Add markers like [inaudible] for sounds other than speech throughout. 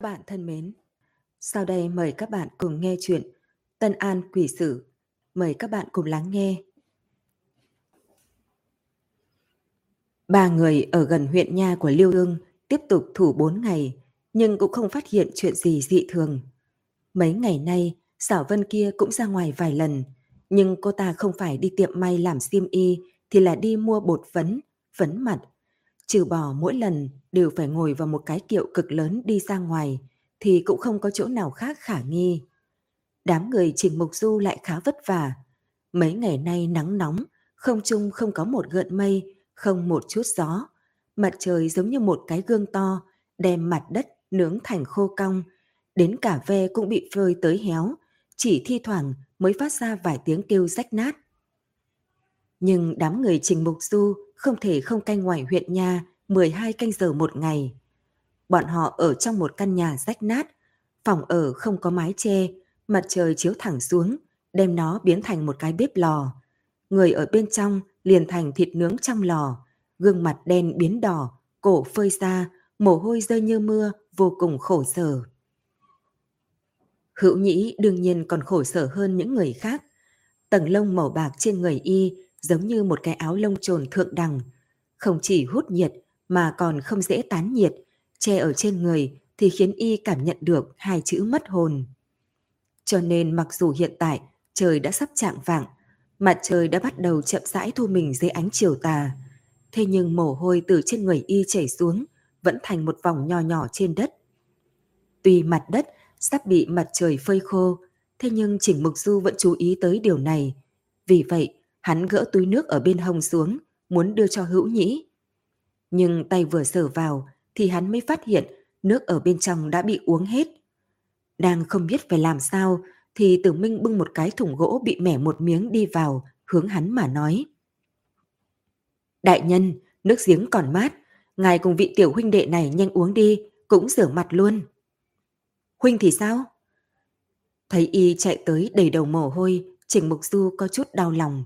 bạn thân mến, sau đây mời các bạn cùng nghe chuyện Tân An Quỷ Sử. Mời các bạn cùng lắng nghe. Ba người ở gần huyện nha của Liêu Ương tiếp tục thủ bốn ngày, nhưng cũng không phát hiện chuyện gì dị thường. Mấy ngày nay, Sảo Vân kia cũng ra ngoài vài lần, nhưng cô ta không phải đi tiệm may làm xiêm y thì là đi mua bột phấn, phấn mặt. Trừ bỏ mỗi lần đều phải ngồi vào một cái kiệu cực lớn đi ra ngoài thì cũng không có chỗ nào khác khả nghi. Đám người Trình Mục Du lại khá vất vả. Mấy ngày nay nắng nóng, không trung không có một gợn mây, không một chút gió. Mặt trời giống như một cái gương to, đem mặt đất nướng thành khô cong. Đến cả ve cũng bị phơi tới héo, chỉ thi thoảng mới phát ra vài tiếng kêu rách nát. Nhưng đám người Trình Mục Du không thể không canh ngoài huyện nha 12 canh giờ một ngày. Bọn họ ở trong một căn nhà rách nát, phòng ở không có mái che, mặt trời chiếu thẳng xuống, đem nó biến thành một cái bếp lò. Người ở bên trong liền thành thịt nướng trong lò, gương mặt đen biến đỏ, cổ phơi ra, mồ hôi rơi như mưa, vô cùng khổ sở. Hữu nhĩ đương nhiên còn khổ sở hơn những người khác. Tầng lông màu bạc trên người y giống như một cái áo lông trồn thượng đẳng. Không chỉ hút nhiệt mà còn không dễ tán nhiệt, che ở trên người thì khiến y cảm nhận được hai chữ mất hồn. Cho nên mặc dù hiện tại trời đã sắp chạng vạng, mặt trời đã bắt đầu chậm rãi thu mình dưới ánh chiều tà, thế nhưng mồ hôi từ trên người y chảy xuống vẫn thành một vòng nhỏ nhỏ trên đất. Tuy mặt đất sắp bị mặt trời phơi khô, thế nhưng Trình Mục Du vẫn chú ý tới điều này. Vì vậy, hắn gỡ túi nước ở bên hông xuống, muốn đưa cho hữu nhĩ. Nhưng tay vừa sờ vào thì hắn mới phát hiện nước ở bên trong đã bị uống hết. Đang không biết phải làm sao thì Tử Minh bưng một cái thùng gỗ bị mẻ một miếng đi vào, hướng hắn mà nói. Đại nhân, nước giếng còn mát, ngài cùng vị tiểu huynh đệ này nhanh uống đi, cũng rửa mặt luôn. Huynh thì sao? Thấy y chạy tới đầy đầu mồ hôi, Trình Mục Du có chút đau lòng.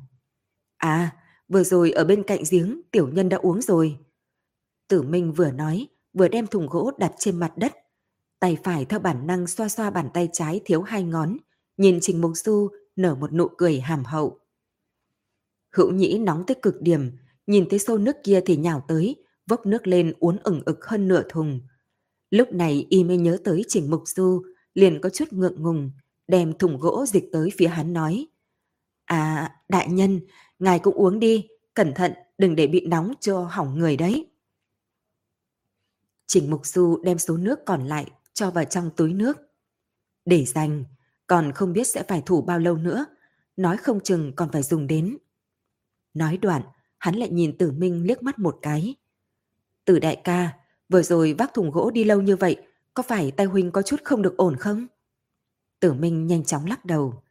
À, vừa rồi ở bên cạnh giếng tiểu nhân đã uống rồi. Tử Minh vừa nói, vừa đem thùng gỗ đặt trên mặt đất. Tay phải theo bản năng xoa xoa bàn tay trái thiếu hai ngón, nhìn Trình Mục Du nở một nụ cười hàm hậu. Hữu nhĩ nóng tới cực điểm, nhìn thấy xô nước kia thì nhào tới, vốc nước lên uốn ửng ực hơn nửa thùng. Lúc này y mới nhớ tới Trình Mục Du, liền có chút ngượng ngùng, đem thùng gỗ dịch tới phía hắn nói. À, đại nhân, ngài cũng uống đi, cẩn thận, đừng để bị nóng cho hỏng người đấy. Trình Mục Du đem số nước còn lại cho vào trong túi nước. Để dành, còn không biết sẽ phải thủ bao lâu nữa, nói không chừng còn phải dùng đến. Nói đoạn, hắn lại nhìn Tử Minh liếc mắt một cái. Tử đại ca, vừa rồi vác thùng gỗ đi lâu như vậy, có phải tay huynh có chút không được ổn không? Tử Minh nhanh chóng lắc đầu.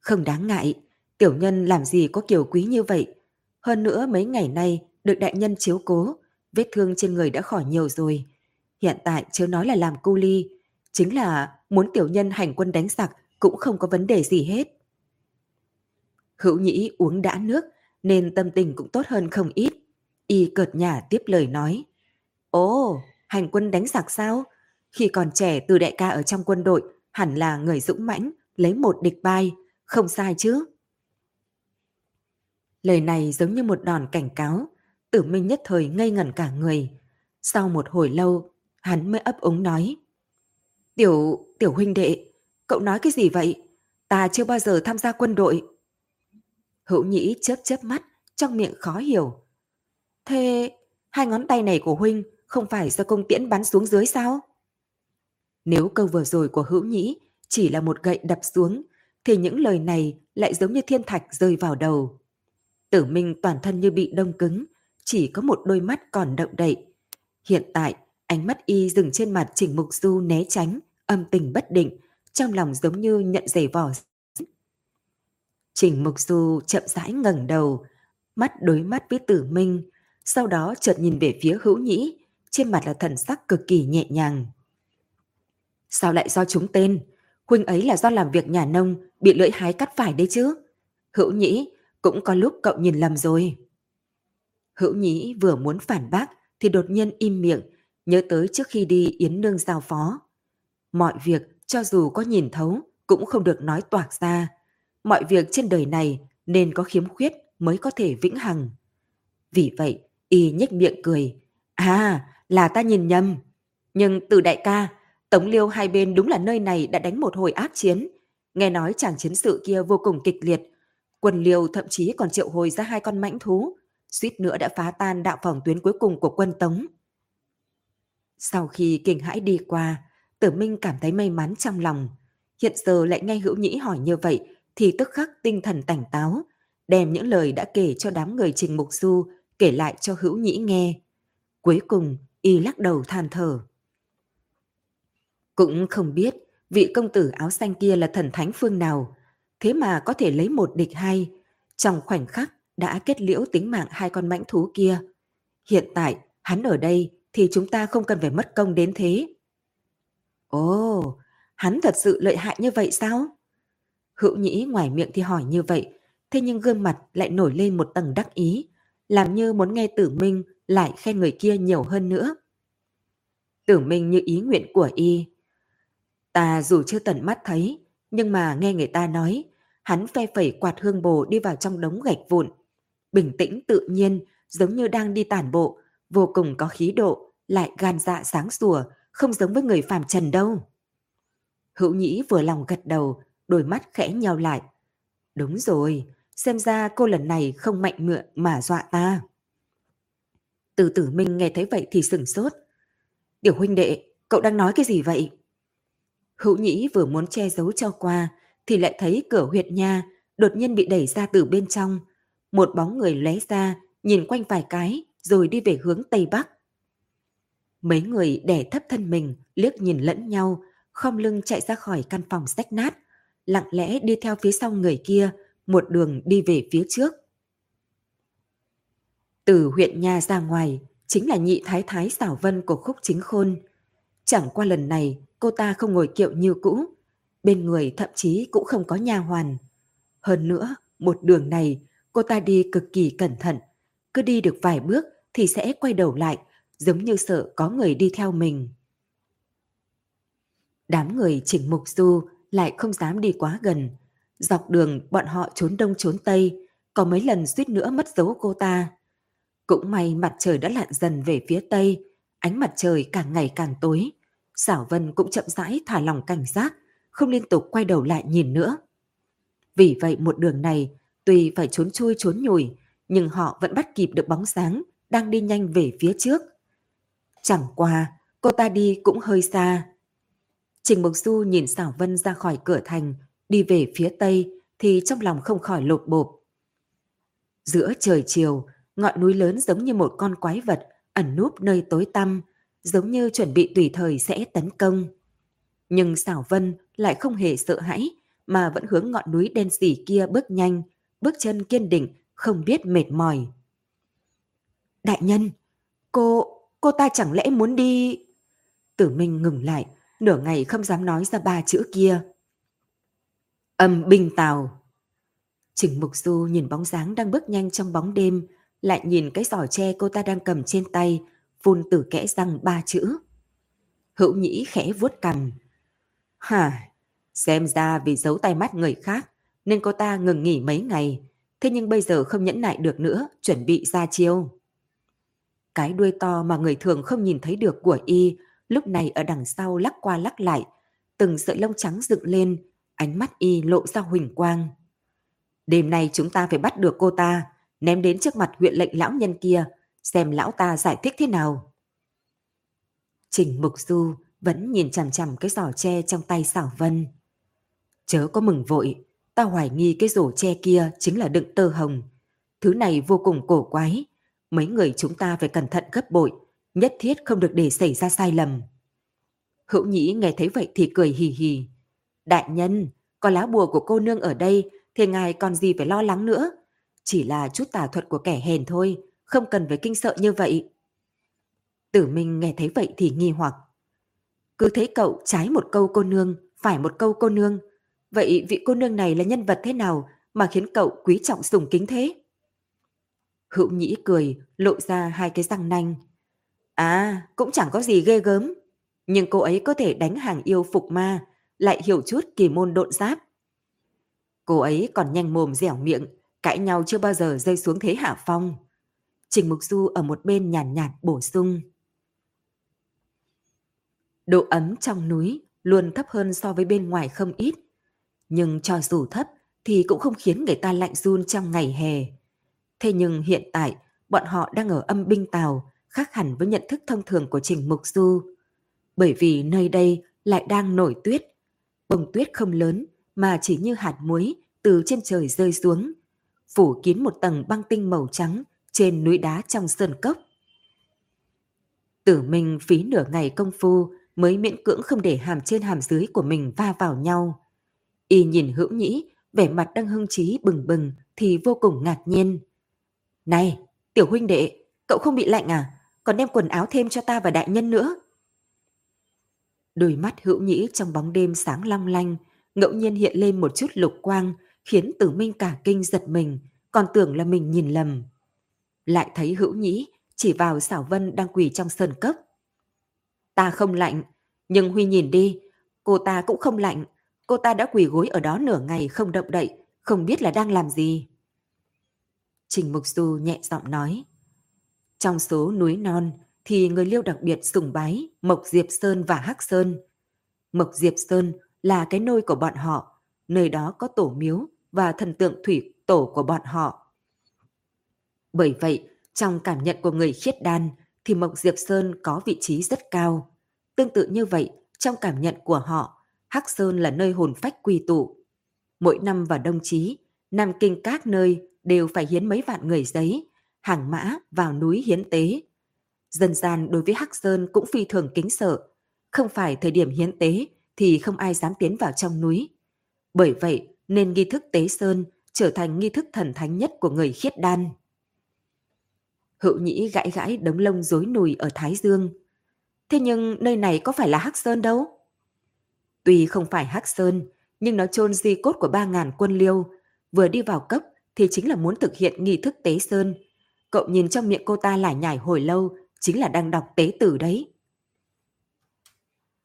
Không đáng ngại, tiểu nhân làm gì có kiểu quý như vậy. Hơn nữa mấy ngày nay được đại nhân chiếu cố, vết thương trên người đã khỏi nhiều rồi. Hiện tại chưa nói là làm cu ly, chính là muốn tiểu nhân hành quân đánh giặc cũng không có vấn đề gì hết. Hữu nhĩ uống đã nước nên tâm tình cũng tốt hơn không ít. Y cợt nhả tiếp lời nói. Ồ, hành quân đánh giặc sao? Khi còn trẻ từ đại ca ở trong quân đội hẳn là người dũng mãnh, lấy một địch bay, không sai chứ. Lời này giống như một đòn cảnh cáo, tử minh nhất thời ngây ngẩn cả người. Sau một hồi lâu, hắn mới ấp úng nói. Tiểu, tiểu huynh đệ, cậu nói cái gì vậy? Ta chưa bao giờ tham gia quân đội. Hữu nhĩ chớp chớp mắt, trong miệng khó hiểu. Thế hai ngón tay này của huynh không phải do công tiễn bắn xuống dưới sao? Nếu câu vừa rồi của hữu nhĩ chỉ là một gậy đập xuống, thì những lời này lại giống như thiên thạch rơi vào đầu. Tử Minh toàn thân như bị đông cứng, chỉ có một đôi mắt còn động đậy. Hiện tại, ánh mắt y dừng trên mặt Trình Mục Du né tránh, âm tình bất định, trong lòng giống như nhận giày vỏ. Trình Mục Du chậm rãi ngẩng đầu, mắt đối mắt với Tử Minh, sau đó chợt nhìn về phía Hữu Nhĩ, trên mặt là thần sắc cực kỳ nhẹ nhàng. Sao lại do chúng tên? Huynh ấy là do làm việc nhà nông, bị lưỡi hái cắt phải đấy chứ. Hữu Nhĩ, cũng có lúc cậu nhìn lầm rồi. Hữu Nhĩ vừa muốn phản bác thì đột nhiên im miệng, nhớ tới trước khi đi Yến Nương giao phó. Mọi việc cho dù có nhìn thấu cũng không được nói toạc ra. Mọi việc trên đời này nên có khiếm khuyết mới có thể vĩnh hằng. Vì vậy, y nhếch miệng cười. À, là ta nhìn nhầm. Nhưng từ đại ca, Tống Liêu hai bên đúng là nơi này đã đánh một hồi ác chiến. Nghe nói chàng chiến sự kia vô cùng kịch liệt. Quân liều thậm chí còn triệu hồi ra hai con mãnh thú, suýt nữa đã phá tan đạo phòng tuyến cuối cùng của quân Tống. Sau khi kinh hãi đi qua, Tử Minh cảm thấy may mắn trong lòng. Hiện giờ lại nghe hữu nhĩ hỏi như vậy thì tức khắc tinh thần tỉnh táo, đem những lời đã kể cho đám người Trình Mục Du kể lại cho hữu nhĩ nghe. Cuối cùng, y lắc đầu than thở. Cũng không biết vị công tử áo xanh kia là thần thánh phương nào, thế mà có thể lấy một địch hai, trong khoảnh khắc đã kết liễu tính mạng hai con mãnh thú kia. Hiện tại, hắn ở đây thì chúng ta không cần phải mất công đến thế. Ồ, hắn thật sự lợi hại như vậy sao? Hữu nhĩ ngoài miệng thì hỏi như vậy, thế nhưng gương mặt lại nổi lên một tầng đắc ý, làm như muốn nghe tử minh lại khen người kia nhiều hơn nữa. Tử minh như ý nguyện của y. Ta dù chưa tận mắt thấy, nhưng mà nghe người ta nói, hắn phe phẩy quạt hương bồ đi vào trong đống gạch vụn. Bình tĩnh tự nhiên, giống như đang đi tản bộ, vô cùng có khí độ, lại gan dạ sáng sủa, không giống với người phàm trần đâu. Hữu nhĩ vừa lòng gật đầu, đôi mắt khẽ nhau lại. Đúng rồi, xem ra cô lần này không mạnh mượn mà dọa ta. Từ tử minh nghe thấy vậy thì sừng sốt. tiểu huynh đệ, cậu đang nói cái gì vậy? Hữu nhĩ vừa muốn che giấu cho qua, thì lại thấy cửa huyệt nha đột nhiên bị đẩy ra từ bên trong. Một bóng người lóe ra, nhìn quanh vài cái, rồi đi về hướng Tây Bắc. Mấy người đẻ thấp thân mình, liếc nhìn lẫn nhau, khom lưng chạy ra khỏi căn phòng sách nát, lặng lẽ đi theo phía sau người kia, một đường đi về phía trước. Từ huyện nhà ra ngoài, chính là nhị thái thái xảo vân của khúc chính khôn. Chẳng qua lần này, cô ta không ngồi kiệu như cũ, bên người thậm chí cũng không có nha hoàn. Hơn nữa, một đường này, cô ta đi cực kỳ cẩn thận, cứ đi được vài bước thì sẽ quay đầu lại, giống như sợ có người đi theo mình. Đám người chỉnh mục du lại không dám đi quá gần. Dọc đường bọn họ trốn đông trốn tây, có mấy lần suýt nữa mất dấu cô ta. Cũng may mặt trời đã lặn dần về phía tây, ánh mặt trời càng ngày càng tối. Xảo Vân cũng chậm rãi thả lòng cảnh giác, không liên tục quay đầu lại nhìn nữa. Vì vậy một đường này, tuy phải trốn chui trốn nhủi, nhưng họ vẫn bắt kịp được bóng sáng đang đi nhanh về phía trước. Chẳng qua, cô ta đi cũng hơi xa. Trình Mộc Du nhìn Xảo Vân ra khỏi cửa thành, đi về phía tây thì trong lòng không khỏi lột bộp. Giữa trời chiều, ngọn núi lớn giống như một con quái vật ẩn núp nơi tối tăm, giống như chuẩn bị tùy thời sẽ tấn công. Nhưng Xảo Vân lại không hề sợ hãi, mà vẫn hướng ngọn núi đen sì kia bước nhanh, bước chân kiên định, không biết mệt mỏi. Đại nhân, cô, cô ta chẳng lẽ muốn đi... Tử Minh ngừng lại, nửa ngày không dám nói ra ba chữ kia. Âm binh tàu. Trình Mục Du nhìn bóng dáng đang bước nhanh trong bóng đêm, lại nhìn cái giỏ tre cô ta đang cầm trên tay, phun từ kẽ răng ba chữ. Hữu nhĩ khẽ vuốt cằm. Hả, xem ra vì giấu tay mắt người khác, nên cô ta ngừng nghỉ mấy ngày, thế nhưng bây giờ không nhẫn nại được nữa, chuẩn bị ra chiêu. Cái đuôi to mà người thường không nhìn thấy được của y, lúc này ở đằng sau lắc qua lắc lại, từng sợi lông trắng dựng lên, ánh mắt y lộ ra huỳnh quang. Đêm nay chúng ta phải bắt được cô ta, ném đến trước mặt huyện lệnh lão nhân kia, xem lão ta giải thích thế nào. Trình Mục Du vẫn nhìn chằm chằm cái giỏ tre trong tay xảo vân. Chớ có mừng vội, ta hoài nghi cái rổ tre kia chính là đựng tơ hồng. Thứ này vô cùng cổ quái, mấy người chúng ta phải cẩn thận gấp bội, nhất thiết không được để xảy ra sai lầm. Hữu nhĩ nghe thấy vậy thì cười hì hì. Đại nhân, có lá bùa của cô nương ở đây thì ngài còn gì phải lo lắng nữa. Chỉ là chút tà thuật của kẻ hèn thôi, không cần phải kinh sợ như vậy. Tử Minh nghe thấy vậy thì nghi hoặc. Cứ thấy cậu trái một câu cô nương, phải một câu cô nương. Vậy vị cô nương này là nhân vật thế nào mà khiến cậu quý trọng sùng kính thế? Hữu nhĩ cười, lộ ra hai cái răng nanh. À, cũng chẳng có gì ghê gớm. Nhưng cô ấy có thể đánh hàng yêu phục ma, lại hiểu chút kỳ môn độn giáp. Cô ấy còn nhanh mồm dẻo miệng, cãi nhau chưa bao giờ rơi xuống thế hạ phong. Trình Mục Du ở một bên nhàn nhạt, nhạt bổ sung. Độ ấm trong núi luôn thấp hơn so với bên ngoài không ít. Nhưng cho dù thấp thì cũng không khiến người ta lạnh run trong ngày hè. Thế nhưng hiện tại, bọn họ đang ở âm binh tàu, khác hẳn với nhận thức thông thường của Trình Mục Du. Bởi vì nơi đây lại đang nổi tuyết. Bông tuyết không lớn mà chỉ như hạt muối từ trên trời rơi xuống, phủ kín một tầng băng tinh màu trắng trên núi đá trong sơn cốc. Tử Minh phí nửa ngày công phu mới miễn cưỡng không để hàm trên hàm dưới của mình va vào nhau. Y nhìn hữu nhĩ, vẻ mặt đang hưng trí bừng bừng thì vô cùng ngạc nhiên. Này, tiểu huynh đệ, cậu không bị lạnh à? Còn đem quần áo thêm cho ta và đại nhân nữa. Đôi mắt hữu nhĩ trong bóng đêm sáng long lanh, ngẫu nhiên hiện lên một chút lục quang, khiến tử minh cả kinh giật mình, còn tưởng là mình nhìn lầm. Lại thấy hữu nhĩ chỉ vào xảo vân đang quỳ trong sơn cốc. Ta không lạnh, nhưng Huy nhìn đi, cô ta cũng không lạnh, cô ta đã quỳ gối ở đó nửa ngày không động đậy, không biết là đang làm gì. Trình Mục Du nhẹ giọng nói. Trong số núi non thì người liêu đặc biệt sùng bái Mộc Diệp Sơn và Hắc Sơn. Mộc Diệp Sơn là cái nôi của bọn họ, nơi đó có tổ miếu và thần tượng thủy tổ của bọn họ. Bởi vậy, trong cảm nhận của người khiết đan thì Mộc Diệp Sơn có vị trí rất cao. Tương tự như vậy, trong cảm nhận của họ, Hắc Sơn là nơi hồn phách quy tụ. Mỗi năm vào đông chí, Nam Kinh các nơi đều phải hiến mấy vạn người giấy, hàng mã vào núi hiến tế. Dân gian đối với Hắc Sơn cũng phi thường kính sợ. Không phải thời điểm hiến tế thì không ai dám tiến vào trong núi. Bởi vậy nên nghi thức tế Sơn trở thành nghi thức thần thánh nhất của người khiết đan. Hữu nhĩ gãi gãi đống lông rối nùi ở Thái Dương. Thế nhưng nơi này có phải là Hắc Sơn đâu? Tuy không phải Hắc Sơn, nhưng nó chôn di cốt của ba ngàn quân liêu. Vừa đi vào cấp thì chính là muốn thực hiện nghi thức tế Sơn. Cậu nhìn trong miệng cô ta lải nhải hồi lâu, chính là đang đọc tế tử đấy.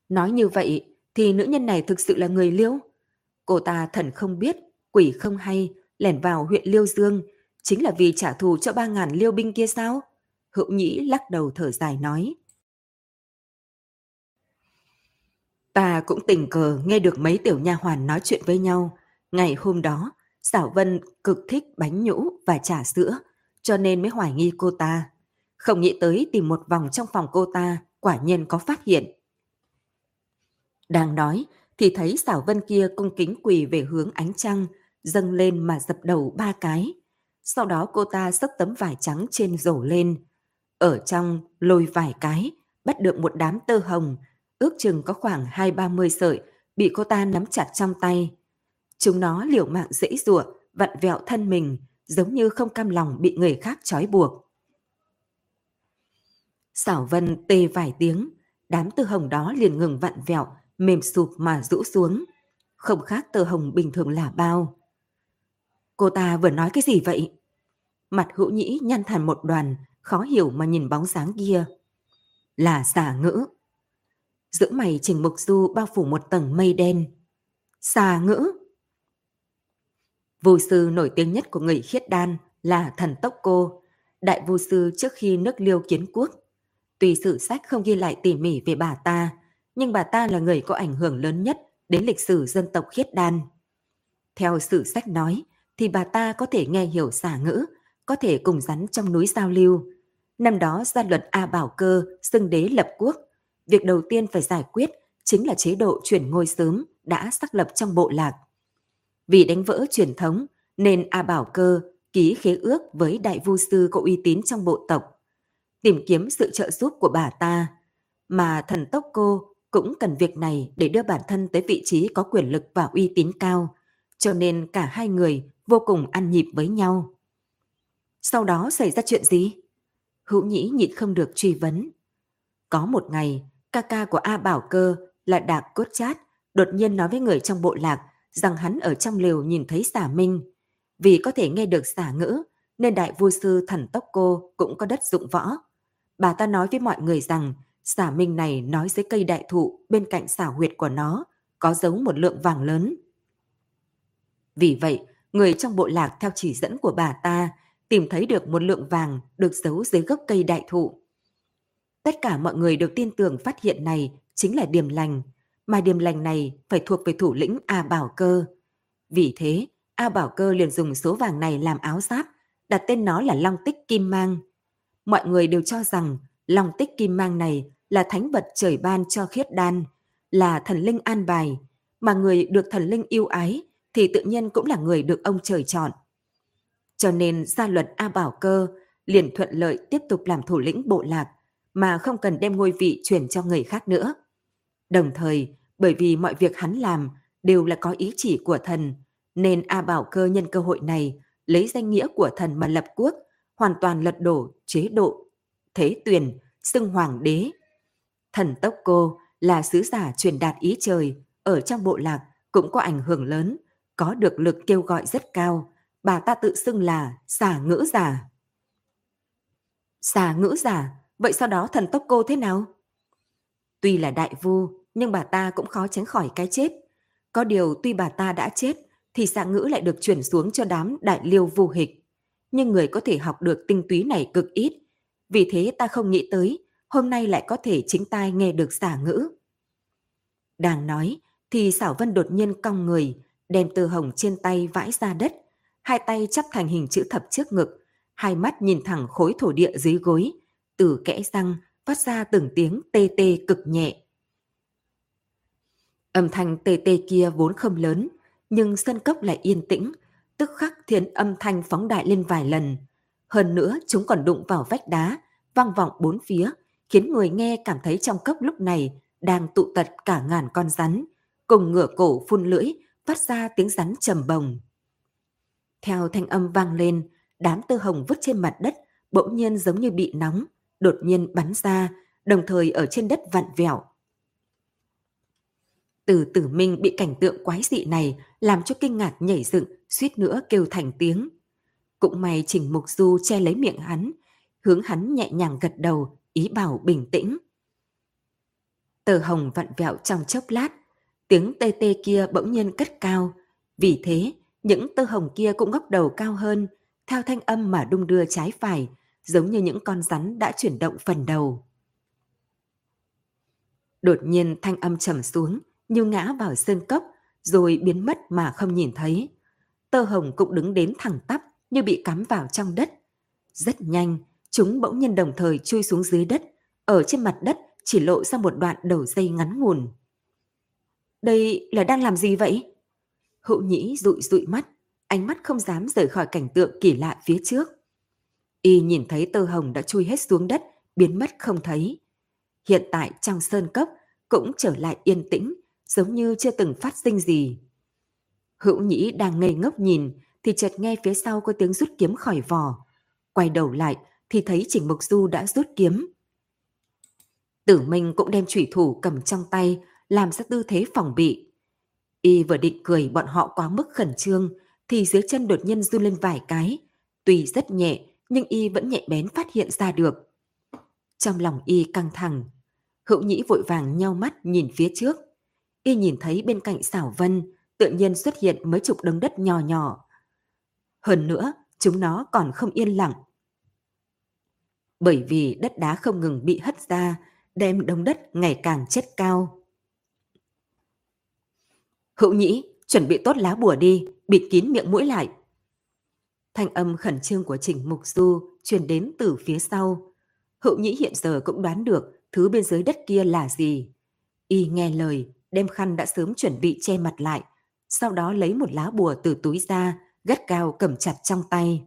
Nói như vậy thì nữ nhân này thực sự là người liêu. Cô ta thần không biết, quỷ không hay, lẻn vào huyện Liêu Dương, chính là vì trả thù cho ba ngàn liêu binh kia sao? Hữu Nhĩ lắc đầu thở dài nói. Ta cũng tình cờ nghe được mấy tiểu nha hoàn nói chuyện với nhau. Ngày hôm đó, Xảo Vân cực thích bánh nhũ và trà sữa, cho nên mới hoài nghi cô ta. Không nghĩ tới tìm một vòng trong phòng cô ta, quả nhiên có phát hiện. Đang nói, thì thấy Xảo Vân kia cung kính quỳ về hướng ánh trăng, dâng lên mà dập đầu ba cái. Sau đó cô ta xốc tấm vải trắng trên rổ lên. Ở trong lôi vài cái, bắt được một đám tơ hồng, ước chừng có khoảng hai ba mươi sợi, bị cô ta nắm chặt trong tay. Chúng nó liều mạng dễ dụa, vặn vẹo thân mình, giống như không cam lòng bị người khác trói buộc. Xảo Vân tê vài tiếng, đám tơ hồng đó liền ngừng vặn vẹo, mềm sụp mà rũ xuống. Không khác tơ hồng bình thường là bao. Cô ta vừa nói cái gì vậy? Mặt hữu nhĩ nhăn thành một đoàn, khó hiểu mà nhìn bóng dáng kia. Là giả ngữ. Giữa mày Trình Mục Du bao phủ một tầng mây đen. Xà ngữ. Vô sư nổi tiếng nhất của người khiết đan là thần tốc cô, đại vô sư trước khi nước liêu kiến quốc. Tuy sử sách không ghi lại tỉ mỉ về bà ta, nhưng bà ta là người có ảnh hưởng lớn nhất đến lịch sử dân tộc khiết đan. Theo sử sách nói, thì bà ta có thể nghe hiểu xả ngữ, có thể cùng rắn trong núi giao lưu. Năm đó gia luật A Bảo Cơ xưng đế lập quốc, việc đầu tiên phải giải quyết chính là chế độ chuyển ngôi sớm đã xác lập trong bộ lạc. Vì đánh vỡ truyền thống nên A Bảo Cơ ký khế ước với đại vu sư có uy tín trong bộ tộc, tìm kiếm sự trợ giúp của bà ta, mà thần tốc cô cũng cần việc này để đưa bản thân tới vị trí có quyền lực và uy tín cao, cho nên cả hai người vô cùng ăn nhịp với nhau. Sau đó xảy ra chuyện gì? Hữu Nhĩ nhịn không được truy vấn. Có một ngày, ca ca của A Bảo Cơ là Đạc Cốt Chát đột nhiên nói với người trong bộ lạc rằng hắn ở trong lều nhìn thấy xả minh. Vì có thể nghe được xả ngữ, nên đại vua sư thần tốc cô cũng có đất dụng võ. Bà ta nói với mọi người rằng xả minh này nói dưới cây đại thụ bên cạnh xả huyệt của nó có giấu một lượng vàng lớn. Vì vậy, người trong bộ lạc theo chỉ dẫn của bà ta tìm thấy được một lượng vàng được giấu dưới gốc cây đại thụ. Tất cả mọi người được tin tưởng phát hiện này chính là điểm lành, mà điểm lành này phải thuộc về thủ lĩnh A Bảo Cơ. Vì thế, A Bảo Cơ liền dùng số vàng này làm áo giáp, đặt tên nó là Long Tích Kim Mang. Mọi người đều cho rằng Long Tích Kim Mang này là thánh vật trời ban cho khiết đan, là thần linh an bài, mà người được thần linh yêu ái thì tự nhiên cũng là người được ông trời chọn. Cho nên gia luật A Bảo Cơ liền thuận lợi tiếp tục làm thủ lĩnh bộ lạc mà không cần đem ngôi vị chuyển cho người khác nữa. Đồng thời, bởi vì mọi việc hắn làm đều là có ý chỉ của thần, nên A Bảo Cơ nhân cơ hội này lấy danh nghĩa của thần mà lập quốc, hoàn toàn lật đổ chế độ, thế tuyền, xưng hoàng đế. Thần Tốc Cô là sứ giả truyền đạt ý trời, ở trong bộ lạc cũng có ảnh hưởng lớn, có được lực kêu gọi rất cao. Bà ta tự xưng là xả ngữ giả. Xả ngữ giả, vậy sau đó thần Tốc Cô thế nào? Tuy là đại vu, nhưng bà ta cũng khó tránh khỏi cái chết. Có điều tuy bà ta đã chết, thì xạ ngữ lại được chuyển xuống cho đám đại liêu vô hịch. Nhưng người có thể học được tinh túy này cực ít. Vì thế ta không nghĩ tới, hôm nay lại có thể chính tai nghe được xả ngữ. Đang nói, thì xảo vân đột nhiên cong người, đem tơ hồng trên tay vãi ra đất, hai tay chắp thành hình chữ thập trước ngực, hai mắt nhìn thẳng khối thổ địa dưới gối, từ kẽ răng phát ra từng tiếng tê tê cực nhẹ. Âm thanh tê tê kia vốn không lớn, nhưng sân cốc lại yên tĩnh, tức khắc thiên âm thanh phóng đại lên vài lần. Hơn nữa chúng còn đụng vào vách đá, vang vọng bốn phía, khiến người nghe cảm thấy trong cốc lúc này đang tụ tập cả ngàn con rắn, cùng ngửa cổ phun lưỡi, phát ra tiếng rắn trầm bồng. Theo thanh âm vang lên, đám tơ hồng vứt trên mặt đất bỗng nhiên giống như bị nóng, đột nhiên bắn ra, đồng thời ở trên đất vặn vẹo. Từ tử minh bị cảnh tượng quái dị này làm cho kinh ngạc nhảy dựng, suýt nữa kêu thành tiếng. Cũng may Trình Mục Du che lấy miệng hắn, hướng hắn nhẹ nhàng gật đầu, ý bảo bình tĩnh. Tờ hồng vặn vẹo trong chốc lát, tiếng tê tê kia bỗng nhiên cất cao. Vì thế, những tơ hồng kia cũng ngóc đầu cao hơn, theo thanh âm mà đung đưa trái phải, giống như những con rắn đã chuyển động phần đầu. Đột nhiên thanh âm trầm xuống, như ngã vào sơn cốc, rồi biến mất mà không nhìn thấy. Tơ hồng cũng đứng đến thẳng tắp như bị cắm vào trong đất. Rất nhanh, chúng bỗng nhiên đồng thời chui xuống dưới đất, ở trên mặt đất chỉ lộ ra một đoạn đầu dây ngắn ngủn. Đây là đang làm gì vậy? Hữu nhĩ rụi rụi mắt, ánh mắt không dám rời khỏi cảnh tượng kỳ lạ phía trước. Y nhìn thấy tơ hồng đã chui hết xuống đất, biến mất không thấy. Hiện tại trong sơn cốc cũng trở lại yên tĩnh, giống như chưa từng phát sinh gì. Hữu nhĩ đang ngây ngốc nhìn, thì chợt nghe phía sau có tiếng rút kiếm khỏi vỏ. Quay đầu lại thì thấy Trình Mục Du đã rút kiếm. Tử Minh cũng đem chủy thủ cầm trong tay, làm ra tư thế phòng bị. Y vừa định cười bọn họ quá mức khẩn trương, thì dưới chân đột nhiên run lên vài cái. Tuy rất nhẹ, nhưng Y vẫn nhạy bén phát hiện ra được. Trong lòng Y căng thẳng, hữu nhĩ vội vàng nhau mắt nhìn phía trước. Y nhìn thấy bên cạnh xảo vân, tự nhiên xuất hiện mấy chục đống đất nhỏ nhỏ. Hơn nữa, chúng nó còn không yên lặng. Bởi vì đất đá không ngừng bị hất ra, đem đống đất ngày càng chết cao. Hữu nhĩ, chuẩn bị tốt lá bùa đi, bịt kín miệng mũi lại. Thanh âm khẩn trương của Trình Mục Du truyền đến từ phía sau. Hữu nhĩ hiện giờ cũng đoán được thứ bên dưới đất kia là gì. Y nghe lời, đem khăn đã sớm chuẩn bị che mặt lại, sau đó lấy một lá bùa từ túi ra, gắt cao cầm chặt trong tay.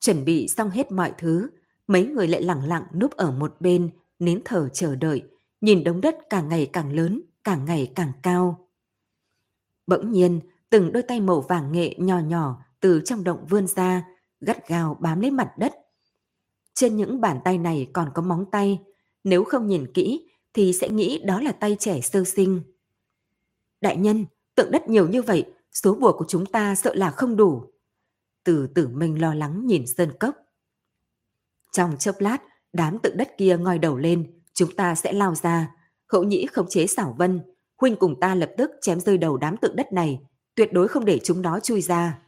Chuẩn bị xong hết mọi thứ, mấy người lại lặng lặng núp ở một bên, nín thở chờ đợi, nhìn đống đất càng ngày càng lớn, càng ngày càng cao. Bỗng nhiên, từng đôi tay màu vàng nghệ nhỏ nhỏ từ trong động vươn ra, gắt gao bám lấy mặt đất. Trên những bàn tay này còn có móng tay, nếu không nhìn kỹ thì sẽ nghĩ đó là tay trẻ sơ sinh. Đại nhân, tượng đất nhiều như vậy, số bùa của chúng ta sợ là không đủ. Từ tử minh lo lắng nhìn sơn cốc. Trong chốc lát, Đám tượng đất kia ngoi đầu lên, chúng ta sẽ lao ra. Hậu nhĩ khống chế xảo vân, huynh cùng ta lập tức chém rơi đầu đám tượng đất này, tuyệt đối không để chúng nó chui ra.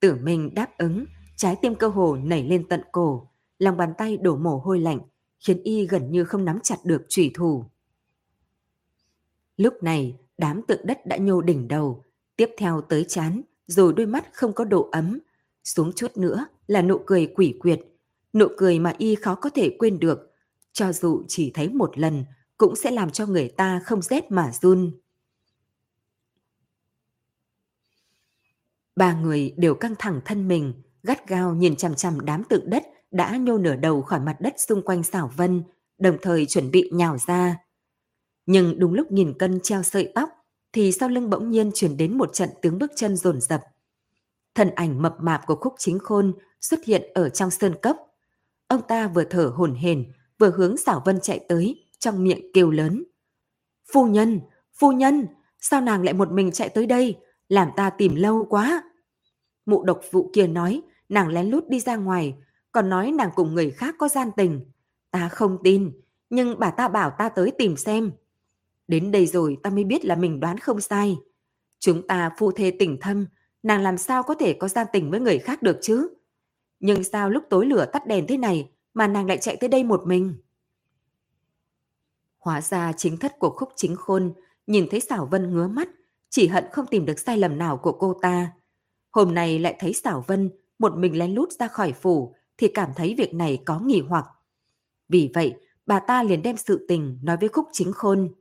Tử Minh đáp ứng, trái tim cơ hồ nảy lên tận cổ, lòng bàn tay đổ mồ hôi lạnh, khiến y gần như không nắm chặt được chủy thủ. Lúc này, đám tượng đất đã nhô đỉnh đầu, tiếp theo tới chán, rồi đôi mắt không có độ ấm. Xuống chút nữa là nụ cười quỷ quyệt, nụ cười mà y khó có thể quên được, cho dù chỉ thấy một lần cũng sẽ làm cho người ta không rét mà run. Ba người đều căng thẳng thân mình, gắt gao nhìn chằm chằm đám tượng đất đã nhô nửa đầu khỏi mặt đất xung quanh xảo vân, đồng thời chuẩn bị nhào ra. Nhưng đúng lúc nhìn cân treo sợi tóc, thì sau lưng bỗng nhiên chuyển đến một trận tiếng bước chân rồn rập. Thân ảnh mập mạp của khúc chính khôn xuất hiện ở trong sơn cốc. Ông ta vừa thở hổn hển, vừa hướng xảo vân chạy tới, trong miệng kêu lớn. Phu nhân, phu nhân, sao nàng lại một mình chạy tới đây, làm ta tìm lâu quá. Mụ độc vụ kia nói, nàng lén lút đi ra ngoài, còn nói nàng cùng người khác có gian tình. Ta không tin, nhưng bà ta bảo ta tới tìm xem. Đến đây rồi ta mới biết là mình đoán không sai. Chúng ta phu thê tình thâm, nàng làm sao có thể có gian tình với người khác được chứ? Nhưng sao lúc tối lửa tắt đèn thế này mà nàng lại chạy tới đây một mình? Hóa ra chính thất của khúc chính khôn, nhìn thấy xảo vân ngứa mắt, chỉ hận không tìm được sai lầm nào của cô ta. Hôm nay lại thấy xảo vân một mình lén lút ra khỏi phủ thì cảm thấy việc này có nghi hoặc. Vì vậy, bà ta liền đem sự tình nói với khúc chính khôn.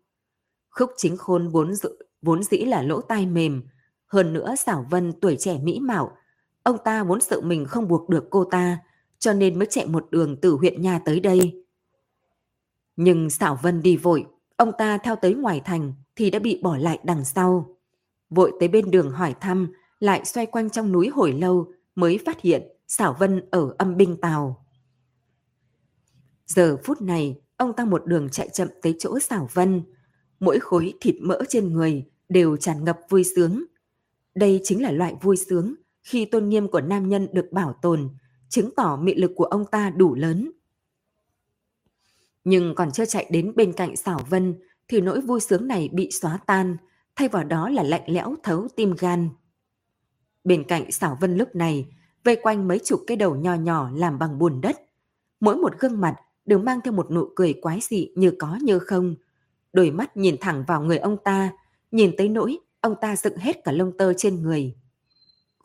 Khúc chính khôn vốn, vốn dĩ là lỗ tai mềm, hơn nữa xảo vân tuổi trẻ mỹ mạo. Ông ta vốn sợ mình không buộc được cô ta, cho nên mới chạy một đường từ huyện nhà tới đây. Nhưng xảo vân đi vội, ông ta theo tới ngoài thành thì đã bị bỏ lại đằng sau. Vội tới bên đường hỏi thăm, lại xoay quanh trong núi hồi lâu mới phát hiện xảo vân ở âm binh tàu. Giờ phút này, ông ta một đường chạy chậm tới chỗ xảo vân. Mỗi khối thịt mỡ trên người đều tràn ngập vui sướng. Đây chính là loại vui sướng khi tôn nghiêm của nam nhân được bảo tồn, chứng tỏ mị lực của ông ta đủ lớn. Nhưng còn chưa chạy đến bên cạnh xảo vân thì nỗi vui sướng này bị xóa tan, thay vào đó là lạnh lẽo thấu tim gan. Bên cạnh xảo vân lúc này, vây quanh mấy chục cái đầu nho nhỏ làm bằng bùn đất. Mỗi một gương mặt đều mang theo một nụ cười quái dị như có như không. Đôi mắt nhìn thẳng vào người ông ta, nhìn tới nỗi ông ta dựng hết cả lông tơ trên người.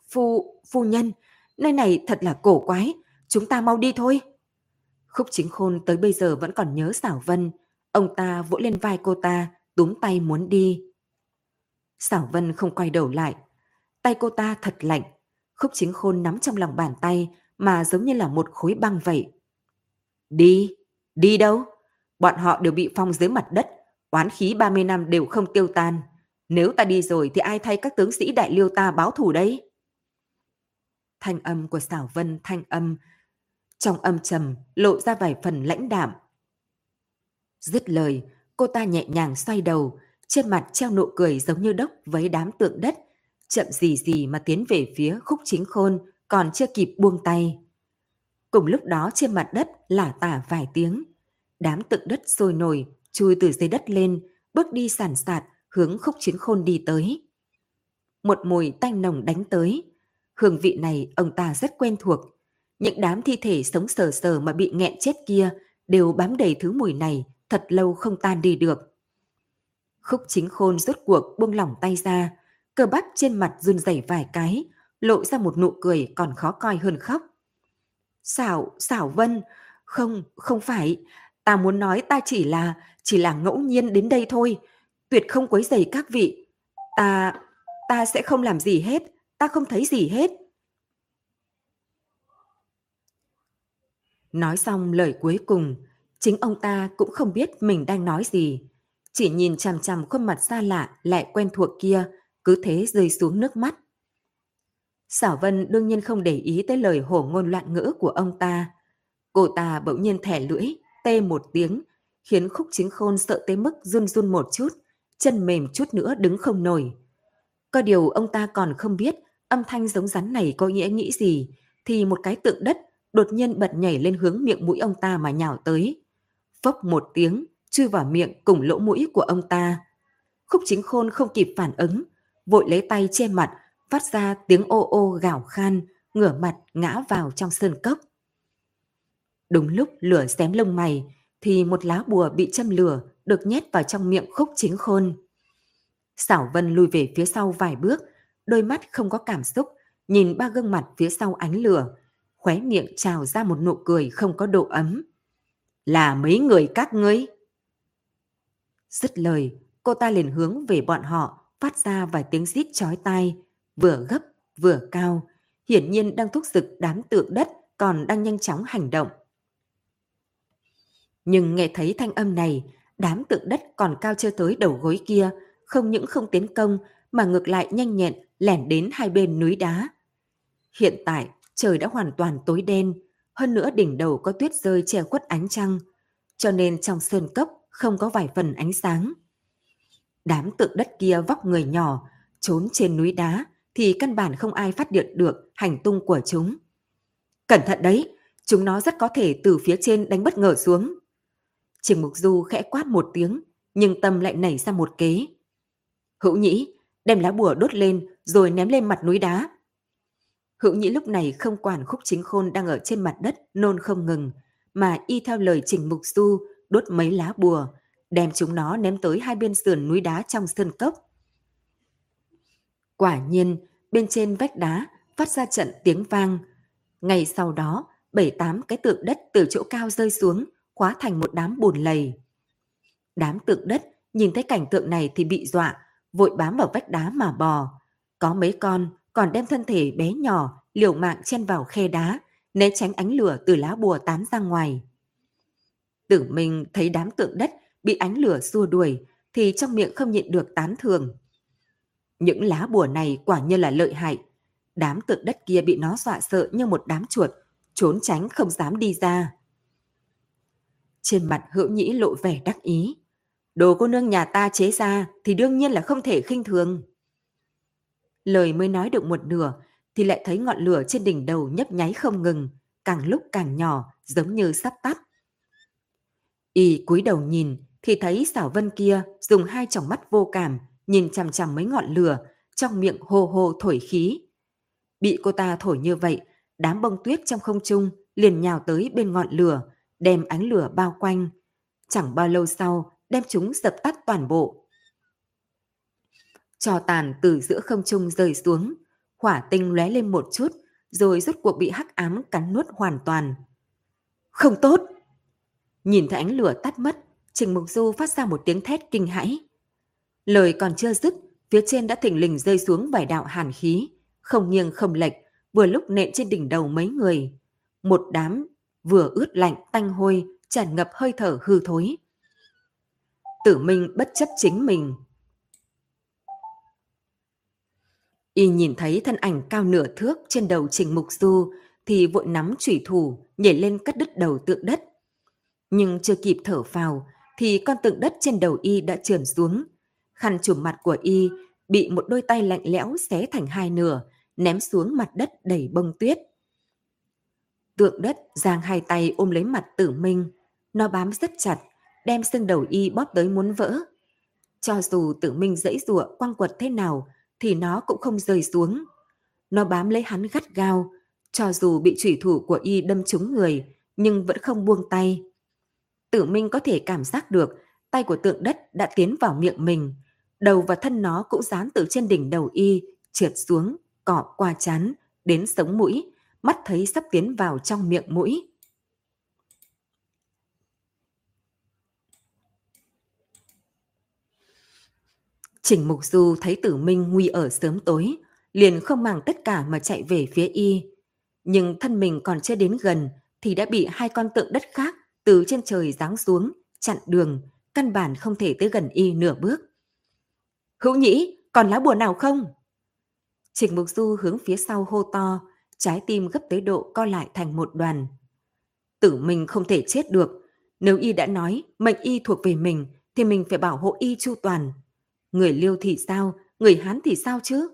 Phu, phu nhân, nơi này thật là cổ quái, chúng ta mau đi thôi. Khúc chính khôn tới bây giờ vẫn còn nhớ xảo vân, ông ta vỗ lên vai cô ta, túm tay muốn đi. Xảo vân không quay đầu lại, tay cô ta thật lạnh, khúc chính khôn nắm trong lòng bàn tay mà giống như là một khối băng vậy. Đi, đi đâu? Bọn họ đều bị phong dưới mặt đất, oán khí 30 năm đều không tiêu tan. Nếu ta đi rồi thì ai thay các tướng sĩ đại liêu ta báo thù đấy? Thanh âm của xảo vân thanh âm, trong âm trầm lộ ra vài phần lãnh đạm. Dứt lời, cô ta nhẹ nhàng xoay đầu, trên mặt treo nụ cười giống như đốc với đám tượng đất, chậm gì gì mà tiến về phía khúc chính khôn, còn chưa kịp buông tay. Cùng lúc đó trên mặt đất lả tả vài tiếng. Đám tượng đất sôi nổi, chui từ dưới đất lên, bước đi sàn sạt, hướng khúc chiến khôn đi tới. Một mùi tanh nồng đánh tới. Hương vị này ông ta rất quen thuộc. Những đám thi thể sống sờ sờ mà bị nghẹn chết kia đều bám đầy thứ mùi này, thật lâu không tan đi được. Khúc chính khôn rốt cuộc buông lỏng tay ra, cơ bắp trên mặt run rẩy vài cái, lộ ra một nụ cười còn khó coi hơn khóc. Xảo, xảo vân, không, không phải, ta muốn nói ta chỉ là, chỉ là ngẫu nhiên đến đây thôi, tuyệt không quấy rầy các vị. Ta, ta sẽ không làm gì hết, ta không thấy gì hết. Nói xong lời cuối cùng, chính ông ta cũng không biết mình đang nói gì. Chỉ nhìn chằm chằm khuôn mặt xa lạ lại quen thuộc kia, cứ thế rơi xuống nước mắt. Xảo Vân đương nhiên không để ý tới lời hổ ngôn loạn ngữ của ông ta. Cô ta bỗng nhiên thẻ lưỡi, tê một tiếng, khiến khúc chính khôn sợ tới mức run run một chút, chân mềm chút nữa đứng không nổi. Có điều ông ta còn không biết âm thanh giống rắn này có nghĩa nghĩ gì, thì một cái tượng đất đột nhiên bật nhảy lên hướng miệng mũi ông ta mà nhào tới. Phốc một tiếng, chui vào miệng cùng lỗ mũi của ông ta. Khúc chính khôn không kịp phản ứng, vội lấy tay che mặt, phát ra tiếng ô ô gào khan, ngửa mặt ngã vào trong sơn cốc. Đúng lúc lửa xém lông mày, thì một lá bùa bị châm lửa được nhét vào trong miệng khúc chính khôn. Xảo Vân lùi về phía sau vài bước, đôi mắt không có cảm xúc, nhìn ba gương mặt phía sau ánh lửa, khóe miệng trào ra một nụ cười không có độ ấm. Là mấy người các ngươi? Dứt lời, cô ta liền hướng về bọn họ, phát ra vài tiếng rít chói tai, vừa gấp vừa cao, hiển nhiên đang thúc giục đám tượng đất còn đang nhanh chóng hành động. Nhưng nghe thấy thanh âm này, đám tượng đất còn cao chưa tới đầu gối kia, không những không tiến công mà ngược lại nhanh nhẹn lẻn đến hai bên núi đá. Hiện tại, trời đã hoàn toàn tối đen, hơn nữa đỉnh đầu có tuyết rơi che khuất ánh trăng, cho nên trong sơn cốc không có vài phần ánh sáng. Đám tượng đất kia vóc người nhỏ, trốn trên núi đá thì căn bản không ai phát hiện được hành tung của chúng. Cẩn thận đấy, chúng nó rất có thể từ phía trên đánh bất ngờ xuống. Trình Mục Du khẽ quát một tiếng, nhưng tâm lại nảy ra một kế. Hữu Nhĩ, đem lá bùa đốt lên rồi ném lên mặt núi đá. Hữu Nhĩ lúc này không quản khúc chính khôn đang ở trên mặt đất nôn không ngừng, mà y theo lời Trình Mục Du đốt mấy lá bùa, đem chúng nó ném tới hai bên sườn núi đá trong sơn cốc. Quả nhiên, bên trên vách đá phát ra trận tiếng vang. Ngày sau đó, bảy tám cái tượng đất từ chỗ cao rơi xuống, hóa thành một đám bùn lầy. Đám tượng đất nhìn thấy cảnh tượng này thì bị dọa, vội bám vào vách đá mà bò. Có mấy con còn đem thân thể bé nhỏ liều mạng chen vào khe đá, né tránh ánh lửa từ lá bùa tán ra ngoài. Tử Minh thấy đám tượng đất bị ánh lửa xua đuổi thì trong miệng không nhịn được tán thường. Những lá bùa này quả nhiên là lợi hại. Đám tượng đất kia bị nó dọa sợ như một đám chuột, trốn tránh không dám đi ra. Trên mặt hữu nhĩ lộ vẻ đắc ý. Đồ cô nương nhà ta chế ra thì đương nhiên là không thể khinh thường. Lời mới nói được một nửa thì lại thấy ngọn lửa trên đỉnh đầu nhấp nháy không ngừng, càng lúc càng nhỏ, giống như sắp tắt. Y cúi đầu nhìn thì thấy xảo vân kia dùng hai tròng mắt vô cảm nhìn chằm chằm mấy ngọn lửa, trong miệng hô hô thổi khí. Bị cô ta thổi như vậy, đám bông tuyết trong không trung liền nhào tới bên ngọn lửa, đem ánh lửa bao quanh. Chẳng bao lâu sau, đem chúng dập tắt toàn bộ. Trò tàn từ giữa không trung rơi xuống, hỏa tinh lóe lên một chút, rồi rốt cuộc bị hắc ám cắn nuốt hoàn toàn. Không tốt! Nhìn thấy ánh lửa tắt mất, Trình Mục Du phát ra một tiếng thét kinh hãi. Lời còn chưa dứt, phía trên đã thỉnh lình rơi xuống vài đạo hàn khí, không nghiêng không lệch, vừa lúc nện trên đỉnh đầu mấy người. Một đám vừa ướt lạnh tanh hôi, tràn ngập hơi thở hư thối. Tử Minh bất chấp chính mình. Y nhìn thấy thân ảnh cao nửa thước trên đầu Trình Mục Du thì vội nắm chủy thủ nhảy lên cắt đứt đầu tượng đất. Nhưng chưa kịp thở phào thì con tượng đất trên đầu Y đã trườn xuống. Khăn trùm mặt của Y bị một đôi tay lạnh lẽo xé thành hai nửa, ném xuống mặt đất đầy bông tuyết. Tượng đất giang hai tay ôm lấy mặt tử minh. Nó bám rất chặt, đem xương đầu y bóp tới muốn vỡ. Cho dù tử minh dãy rụa quăng quật thế nào, thì nó cũng không rơi xuống. Nó bám lấy hắn gắt gao, cho dù bị thủy thủ của y đâm trúng người, nhưng vẫn không buông tay. Tử minh có thể cảm giác được tay của tượng đất đã tiến vào miệng mình. Đầu và thân nó cũng dán từ trên đỉnh đầu y, trượt xuống, cọ qua chán, đến sống mũi, mắt thấy sắp tiến vào trong miệng mũi. Trình Mục Du thấy tử minh nguy ở sớm tối, liền không màng tất cả mà chạy về phía y. Nhưng thân mình còn chưa đến gần thì đã bị hai con tượng đất khác từ trên trời giáng xuống, chặn đường, căn bản không thể tới gần y nửa bước. Hữu nhĩ, còn lá bùa nào không? Trình Mục Du hướng phía sau hô to, trái tim gấp tới độ co lại thành một đoàn. Tử mình không thể chết được. Nếu y đã nói mệnh y thuộc về mình thì mình phải bảo hộ y chu toàn. Người liêu thì sao, người hán thì sao chứ?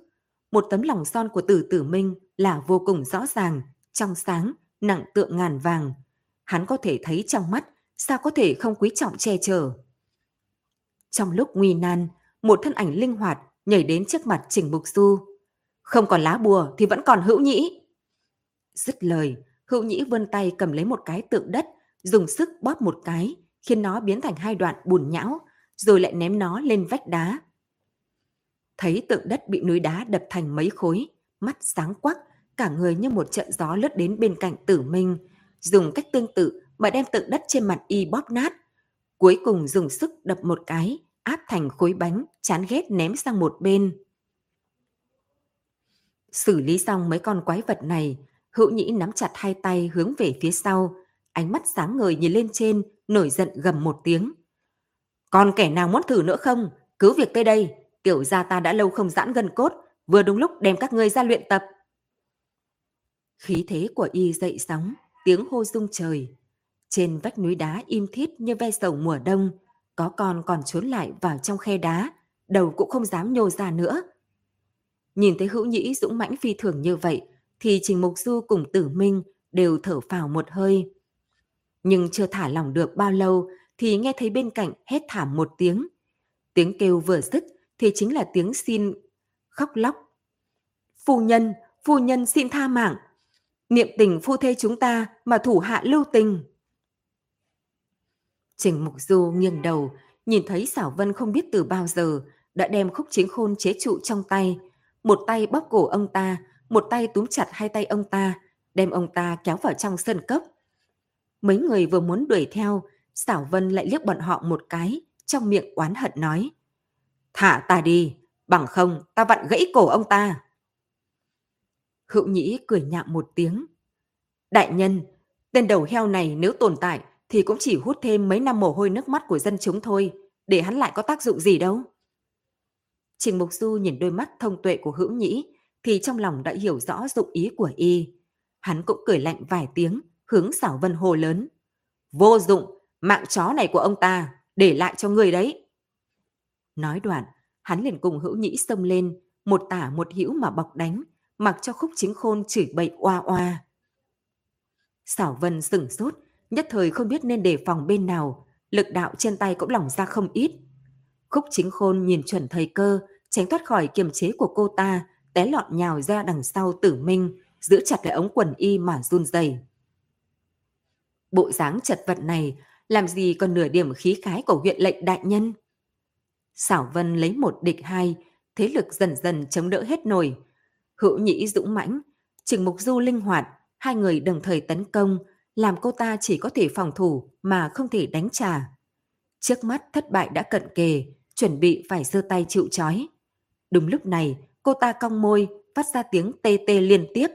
Một tấm lòng son của tử tử minh là vô cùng rõ ràng, trong sáng, nặng tượng ngàn vàng. Hắn có thể thấy trong mắt, sao có thể không quý trọng che chở. Trong lúc nguy nan, một thân ảnh linh hoạt nhảy đến trước mặt Trình Mục Du. Không còn lá bùa thì vẫn còn hữu nhĩ. Dứt lời, hữu nhĩ vươn tay cầm lấy một cái tượng đất, dùng sức bóp một cái, khiến nó biến thành hai đoạn bùn nhão, rồi lại ném nó lên vách đá. Thấy tượng đất bị núi đá đập thành mấy khối, mắt sáng quắc, cả người như một trận gió lướt đến bên cạnh tử minh, dùng cách tương tự mà đem tượng đất trên mặt y bóp nát. Cuối cùng dùng sức đập một cái, áp thành khối bánh, chán ghét ném sang một bên. Xử lý xong mấy con quái vật này, hữu nhĩ nắm chặt hai tay hướng về phía sau, ánh mắt sáng ngời nhìn lên trên, nổi giận gầm một tiếng. Còn kẻ nào muốn thử nữa không? Cứ việc tới đây, tiểu gia ta đã lâu không giãn gân cốt, vừa đúng lúc đem các ngươi ra luyện tập. Khí thế của y dậy sóng, tiếng hô rung trời. Trên vách núi đá im thít như ve sầu mùa đông, có con còn trốn lại vào trong khe đá, đầu cũng không dám nhô ra nữa. Nhìn thấy hữu nhĩ dũng mãnh phi thường như vậy, thì Trình Mục Du cùng Tử Minh đều thở phào một hơi. Nhưng chưa thả lỏng được bao lâu thì nghe thấy bên cạnh hét thảm một tiếng. Tiếng kêu vừa dứt thì chính là tiếng xin khóc lóc. Phu nhân, phu nhân xin tha mạng. Niệm tình phu thê chúng ta mà thủ hạ lưu tình. Trình Mục Du nghiêng đầu, nhìn thấy Sảo Vân không biết từ bao giờ đã đem khúc chính khôn chế trụ trong tay. Một tay bóp cổ ông ta, một tay túm chặt hai tay ông ta, đem ông ta kéo vào trong sân cấp. Mấy người vừa muốn đuổi theo, Sảo Vân lại liếc bọn họ một cái, trong miệng oán hận nói. Thả ta đi, bằng không ta vặn gãy cổ ông ta. Hữu Nhĩ cười nhạo một tiếng. Đại nhân, tên đầu heo này nếu tồn tại thì cũng chỉ hút thêm mấy năm mồ hôi nước mắt của dân chúng thôi, để hắn lại có tác dụng gì đâu. Trình Mục Du nhìn đôi mắt thông tuệ của Hữu Nhĩ thì trong lòng đã hiểu rõ dụng ý của y. Hắn cũng cười lạnh vài tiếng, hướng xảo vân hồ lớn. Vô dụng, mạng chó này của ông ta, để lại cho người đấy. Nói đoạn, hắn liền cùng hữu nhĩ xông lên, một tả một hữu mà bọc đánh, mặc cho khúc chính khôn chửi bậy oa oa. Xảo vân sửng sốt, nhất thời không biết nên đề phòng bên nào, lực đạo trên tay cũng lỏng ra không ít. Khúc chính khôn nhìn chuẩn thời cơ, tránh thoát khỏi kiềm chế của cô ta, té lọt nhào ra đằng sau tử minh, giữ chặt lại ống quần y mà run rẩy. Bộ dáng chật vật này làm gì còn nửa điểm khí khái của huyện lệnh đại nhân. Xảo Vân lấy một địch hai, thế lực dần dần chống đỡ hết nổi. Hữu Nhĩ dũng mãnh, Trình Mục Du linh hoạt, hai người đồng thời tấn công, làm cô ta chỉ có thể phòng thủ mà không thể đánh trả. Trước mắt thất bại đã cận kề, chuẩn bị phải giơ tay chịu chói. Đúng lúc này, cô ta cong môi, phát ra tiếng tê tê liên tiếp.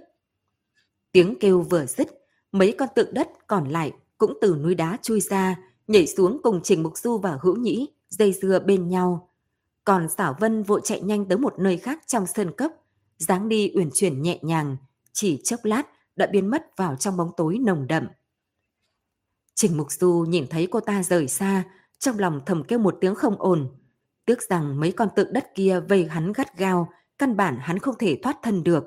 Tiếng kêu vừa dứt, mấy con tượng đất còn lại cũng từ núi đá chui ra, nhảy xuống cùng Trình Mục Du và Hữu Nhĩ, dây dưa bên nhau. Còn Xảo Vân vội chạy nhanh tới một nơi khác trong sơn cốc, dáng đi uyển chuyển nhẹ nhàng, chỉ chốc lát đã biến mất vào trong bóng tối nồng đậm. Trình Mục Du nhìn thấy cô ta rời xa, trong lòng thầm kêu một tiếng không ổn. Tiếc rằng mấy con tượng đất kia vây hắn gắt gao, căn bản hắn không thể thoát thân được.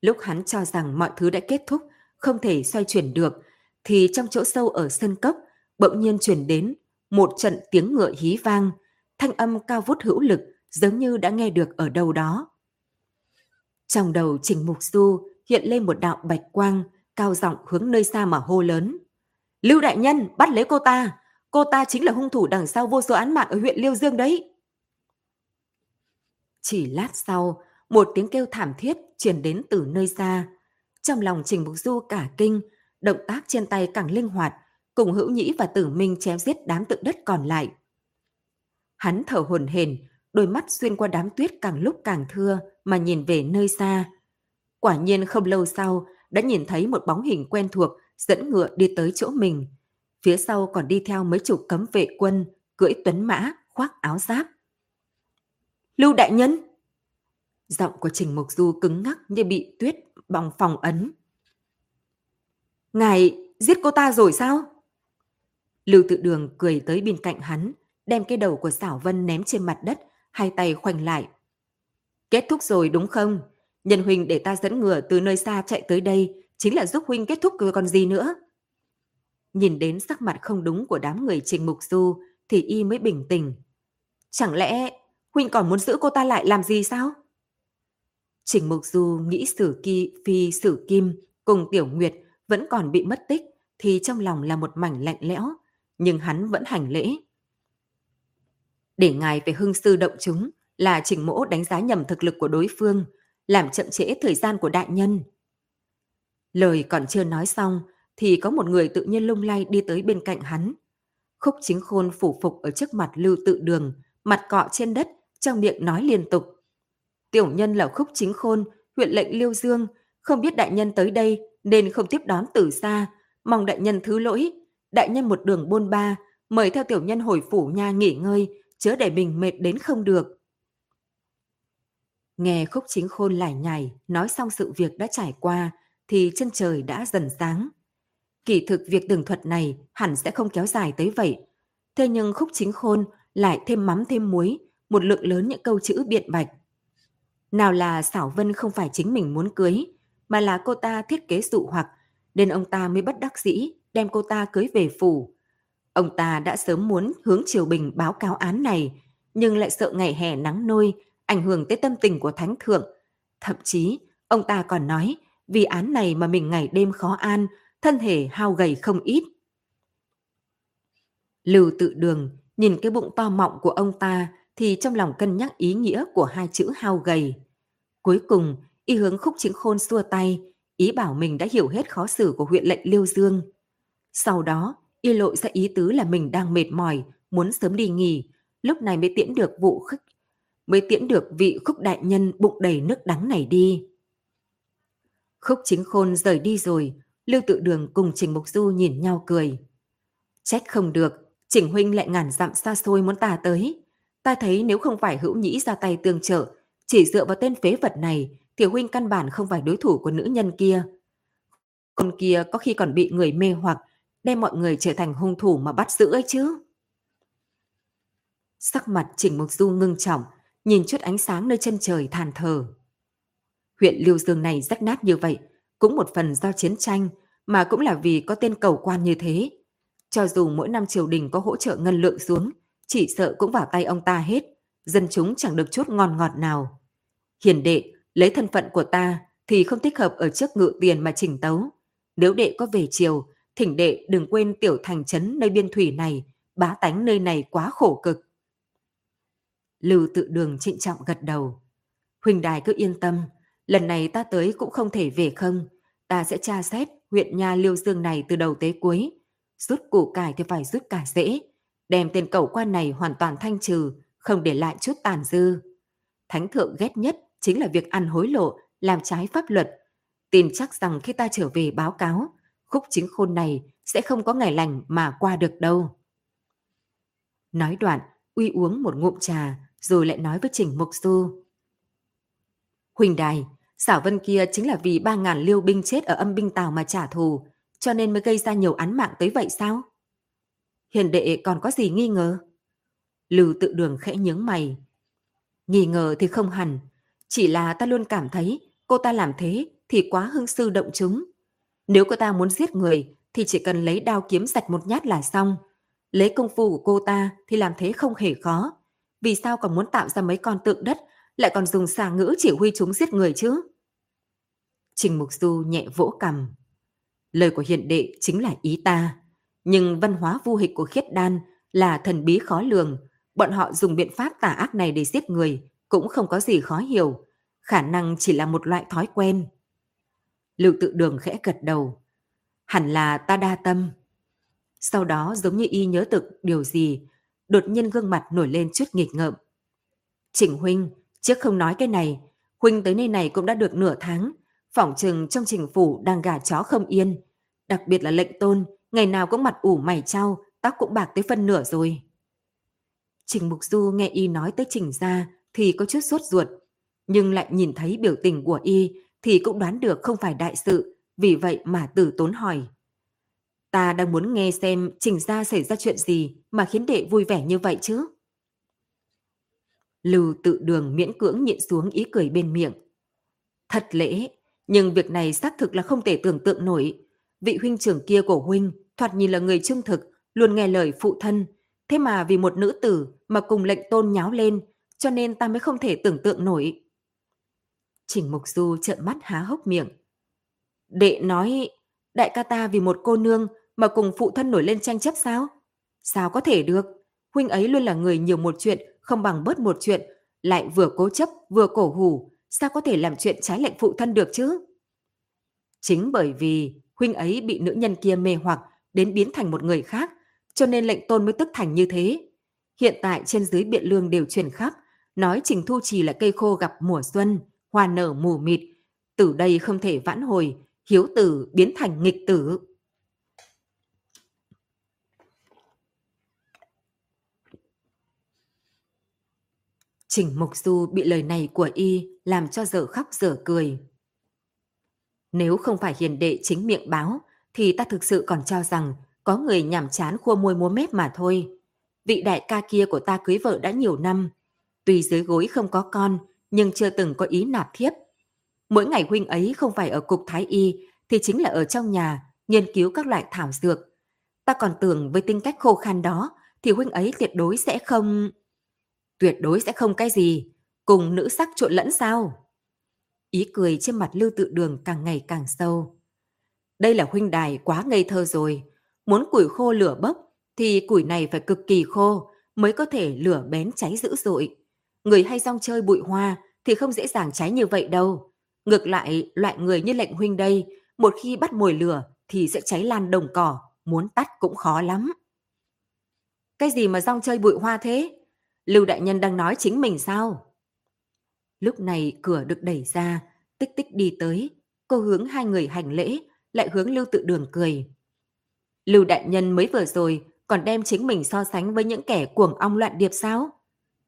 Lúc hắn cho rằng mọi thứ đã kết thúc, không thể xoay chuyển được, thì trong chỗ sâu ở sân cốc bỗng nhiên chuyển đến một trận tiếng ngựa hí vang, thanh âm cao vút hữu lực giống như đã nghe được ở đâu đó. Trong đầu Trình Mục Du hiện lên một đạo bạch quang, cao giọng hướng nơi xa mà hô lớn. Lưu đại nhân, bắt lấy cô ta! Cô ta chính là hung thủ đằng sau vô số án mạng ở huyện Liêu Dương đấy. Chỉ lát sau, một tiếng kêu thảm thiết truyền đến từ nơi xa. Trong lòng Trình Mục Du cả kinh, động tác trên tay càng linh hoạt, cùng hữu nhĩ và tử minh chém giết đám tượng đất còn lại. Hắn thở hồn hển, đôi mắt xuyên qua đám tuyết càng lúc càng thưa mà nhìn về nơi xa. Quả nhiên không lâu sau, đã nhìn thấy một bóng hình quen thuộc dẫn ngựa đi tới chỗ mình. Phía sau còn đi theo mấy chục cấm vệ quân, cưỡi tuấn mã, khoác áo giáp. Lưu đại nhân! Giọng của Trình Mục Du cứng ngắc như bị tuyết bằng phòng ấn. Ngài giết cô ta rồi sao? Lưu tự đường cười tới bên cạnh hắn, đem cái đầu của xảo vân ném trên mặt đất, hai tay khoanh lại. Kết thúc rồi đúng không? Nhân huynh để ta dẫn ngựa từ nơi xa chạy tới đây, chính là giúp huynh kết thúc rồi còn gì nữa. Nhìn đến sắc mặt không đúng của đám người Trình Mục Du thì y mới bình tĩnh. Chẳng lẽ huynh còn muốn giữ cô ta lại làm gì sao? Trình Mục Du nghĩ Sử Kỳ Phi Sử Kim cùng Tiểu Nguyệt vẫn còn bị mất tích thì trong lòng là một mảnh lạnh lẽo, nhưng hắn vẫn hành lễ. Để ngài về hưng sư động chúng là Trình Mỗ đánh giá nhầm thực lực của đối phương, làm chậm trễ thời gian của đại nhân. Lời còn chưa nói xong thì có một người tự nhiên lung lay đi tới bên cạnh hắn. Khúc chính khôn phủ phục ở trước mặt lưu tự đường, mặt cọ trên đất, trong miệng nói liên tục. Tiểu nhân là khúc chính khôn, huyện lệnh Liêu Dương, không biết đại nhân tới đây nên không tiếp đón từ xa, mong đại nhân thứ lỗi. Đại nhân một đường bôn ba, mời theo tiểu nhân hồi phủ nha nghỉ ngơi, chớ để mình mệt đến không được. Nghe khúc chính khôn lải nhải, nói xong sự việc đã trải qua, thì chân trời đã dần sáng. Kỳ thực việc tường thuật này hẳn sẽ không kéo dài tới vậy. Thế nhưng khúc chính khôn lại thêm mắm thêm muối, một lượng lớn những câu chữ biện bạch. Nào là xảo vân không phải chính mình muốn cưới, mà là cô ta thiết kế dụ hoặc, nên ông ta mới bất đắc dĩ đem cô ta cưới về phủ. Ông ta đã sớm muốn hướng Triều Bình báo cáo án này, nhưng lại sợ ngày hè nắng nôi, ảnh hưởng tới tâm tình của Thánh Thượng. Thậm chí, ông ta còn nói, vì án này mà mình ngày đêm khó an, thân thể hao gầy không ít. Lưu tự đường nhìn cái bụng to mọng của ông ta thì trong lòng cân nhắc ý nghĩa của hai chữ hao gầy. Cuối cùng, y hướng khúc chính khôn xua tay, ý bảo mình đã hiểu hết khó xử của huyện lệnh Liêu Dương. Sau đó, y lộ ra ý tứ là mình đang mệt mỏi, muốn sớm đi nghỉ, lúc này mới tiễn được vụ khích, mới tiễn được vị khúc đại nhân bụng đầy nước đắng này đi. Khúc chính khôn rời đi rồi, Lưu Tự Đường cùng Trình Mục Du nhìn nhau cười. Trách không được, Trình Huynh lại ngàn dặm xa xôi muốn ta tới. Ta thấy nếu không phải hữu nhĩ ra tay tương trợ, chỉ dựa vào tên phế vật này, thì Huynh căn bản không phải đối thủ của nữ nhân kia. Con kia có khi còn bị người mê hoặc, đem mọi người trở thành hung thủ mà bắt giữ ấy chứ. Sắc mặt Trình Mục Du ngưng trọng, nhìn chút ánh sáng nơi chân trời than thở. Huyện Liêu Dương này rách nát như vậy, cũng một phần do chiến tranh, mà cũng là vì có tên cầu quan như thế. Cho dù mỗi năm triều đình có hỗ trợ ngân lượng xuống, chỉ sợ cũng vào tay ông ta hết, dân chúng chẳng được chút ngon ngọt nào. Hiền đệ, lấy thân phận của ta thì không thích hợp ở trước ngự tiền mà chỉnh tấu. Nếu đệ có về triều, thỉnh đệ đừng quên tiểu thành trấn nơi biên thủy này, bá tánh nơi này quá khổ cực. Lưu tự đường trịnh trọng gật đầu. Huỳnh đài cứ yên tâm, lần này ta tới cũng không thể về không. Ta sẽ tra xét huyện nha liêu dương này từ đầu tới cuối. Rút củ cải thì phải rút cả dễ Đem tên cẩu quan này hoàn toàn thanh trừ, không để lại chút tàn dư. Thánh thượng ghét nhất chính là việc ăn hối lộ, làm trái pháp luật. Tin chắc rằng khi ta trở về báo cáo, khúc chính khôn này sẽ không có ngày lành mà qua được đâu. Nói đoạn, uy uống một ngụm trà, rồi lại nói với Trình Mục Du. Huỳnh Đài, xảo vân kia chính là vì ba ngàn liêu binh chết ở âm binh tàu mà trả thù, cho nên mới gây ra nhiều án mạng tới vậy sao? Hiền đệ còn có gì nghi ngờ? Lưu tự đường khẽ nhướng mày. Nghi ngờ thì không hẳn, chỉ là ta luôn cảm thấy cô ta làm thế thì quá hưng sư động chúng. Nếu cô ta muốn giết người, thì chỉ cần lấy đao kiếm sạch một nhát là xong. Lấy công phu của cô ta thì làm thế không hề khó. Vì sao còn muốn tạo ra mấy con tượng đất, lại còn dùng xà ngữ chỉ huy chúng giết người chứ? Trình Mục Du nhẹ vỗ cằm. Lời của hiện đệ chính là ý ta. Nhưng văn hóa vô hịch của khiết đan là thần bí khó lường. Bọn họ dùng biện pháp tà ác này để giết người cũng không có gì khó hiểu. Khả năng chỉ là một loại thói quen. Lưu tự đường khẽ gật đầu. Hẳn là ta đa tâm. Sau đó giống như y nhớ thực điều gì, đột nhiên gương mặt nổi lên chút nghịch ngợm. Trịnh Huynh, trước không nói cái này, Huynh tới nơi này cũng đã được nửa tháng, phỏng chừng trong trình phủ đang gà chó không yên. Đặc biệt là lệnh tôn, ngày nào cũng mặt ủ mày trao, tóc cũng bạc tới phân nửa rồi. Trình Mục Du nghe y nói tới trình ra thì có chút sốt ruột, nhưng lại nhìn thấy biểu tình của y thì cũng đoán được không phải đại sự, vì vậy mà tử tốn hỏi. Ta đang muốn nghe xem trình ra xảy ra chuyện gì mà khiến đệ vui vẻ như vậy chứ. Lưu tự đường miễn cưỡng nhịn xuống ý cười bên miệng. Thật lễ, Nhưng việc này xác thực là không thể tưởng tượng nổi. Vị huynh trưởng kia của huynh thoạt nhìn là người trung thực, luôn nghe lời phụ thân. Thế mà vì một nữ tử mà cùng lệnh tôn nháo lên, cho nên ta mới không thể tưởng tượng nổi. Trình Mục Du trợn mắt há hốc miệng. Đệ nói, đại ca ta vì một cô nương mà cùng phụ thân nổi lên tranh chấp sao? Sao có thể được? Huynh ấy luôn là người nhiều một chuyện, không bằng bớt một chuyện, lại vừa cố chấp vừa cổ hủ, sao có thể làm chuyện trái lệnh phụ thân được chứ? Chính bởi vì huynh ấy bị nữ nhân kia mê hoặc đến biến thành một người khác, cho nên lệnh tôn mới tức thành như thế. Hiện tại trên dưới biện lương đều truyền khắp, nói Trình Thu Trì là cây khô gặp mùa xuân, hoa nở mù mịt. Từ đây không thể vãn hồi, hiếu tử biến thành nghịch tử. Trình Mục Du bị lời này của y làm cho dở khóc dở cười. Nếu không phải hiền đệ chính miệng báo, thì ta thực sự còn cho rằng có người nhảm chán khua môi múa mép mà thôi. Vị đại ca kia của ta cưới vợ đã nhiều năm. Tuy dưới gối không có con, nhưng chưa từng có ý nạp thiếp. Mỗi ngày huynh ấy không phải ở cục thái y, thì chính là ở trong nhà, nghiên cứu các loại thảo dược. Ta còn tưởng với tính cách khô khan đó, thì huynh ấy tuyệt đối sẽ không... Tuyệt đối sẽ không cái gì, cùng nữ sắc trộn lẫn sao? Ý cười trên mặt lưu tự đường càng ngày càng sâu. Đây là huynh đài quá ngây thơ rồi. Muốn củi khô lửa bốc thì củi này phải cực kỳ khô mới có thể lửa bén cháy dữ dội. Người hay rong chơi bụi hoa thì không dễ dàng cháy như vậy đâu. Ngược lại, loại người như lệnh huynh đây, một khi bắt mồi lửa thì sẽ cháy lan đồng cỏ, muốn tắt cũng khó lắm. Cái gì mà rong chơi bụi hoa thế? Lưu đại nhân đang nói chính mình sao? Lúc này cửa được đẩy ra, tích tích đi tới, cô hướng hai người hành lễ, lại hướng Lưu tự đường cười. Lưu đại nhân mới vừa rồi còn đem chính mình so sánh với những kẻ cuồng ong loạn điệp sao?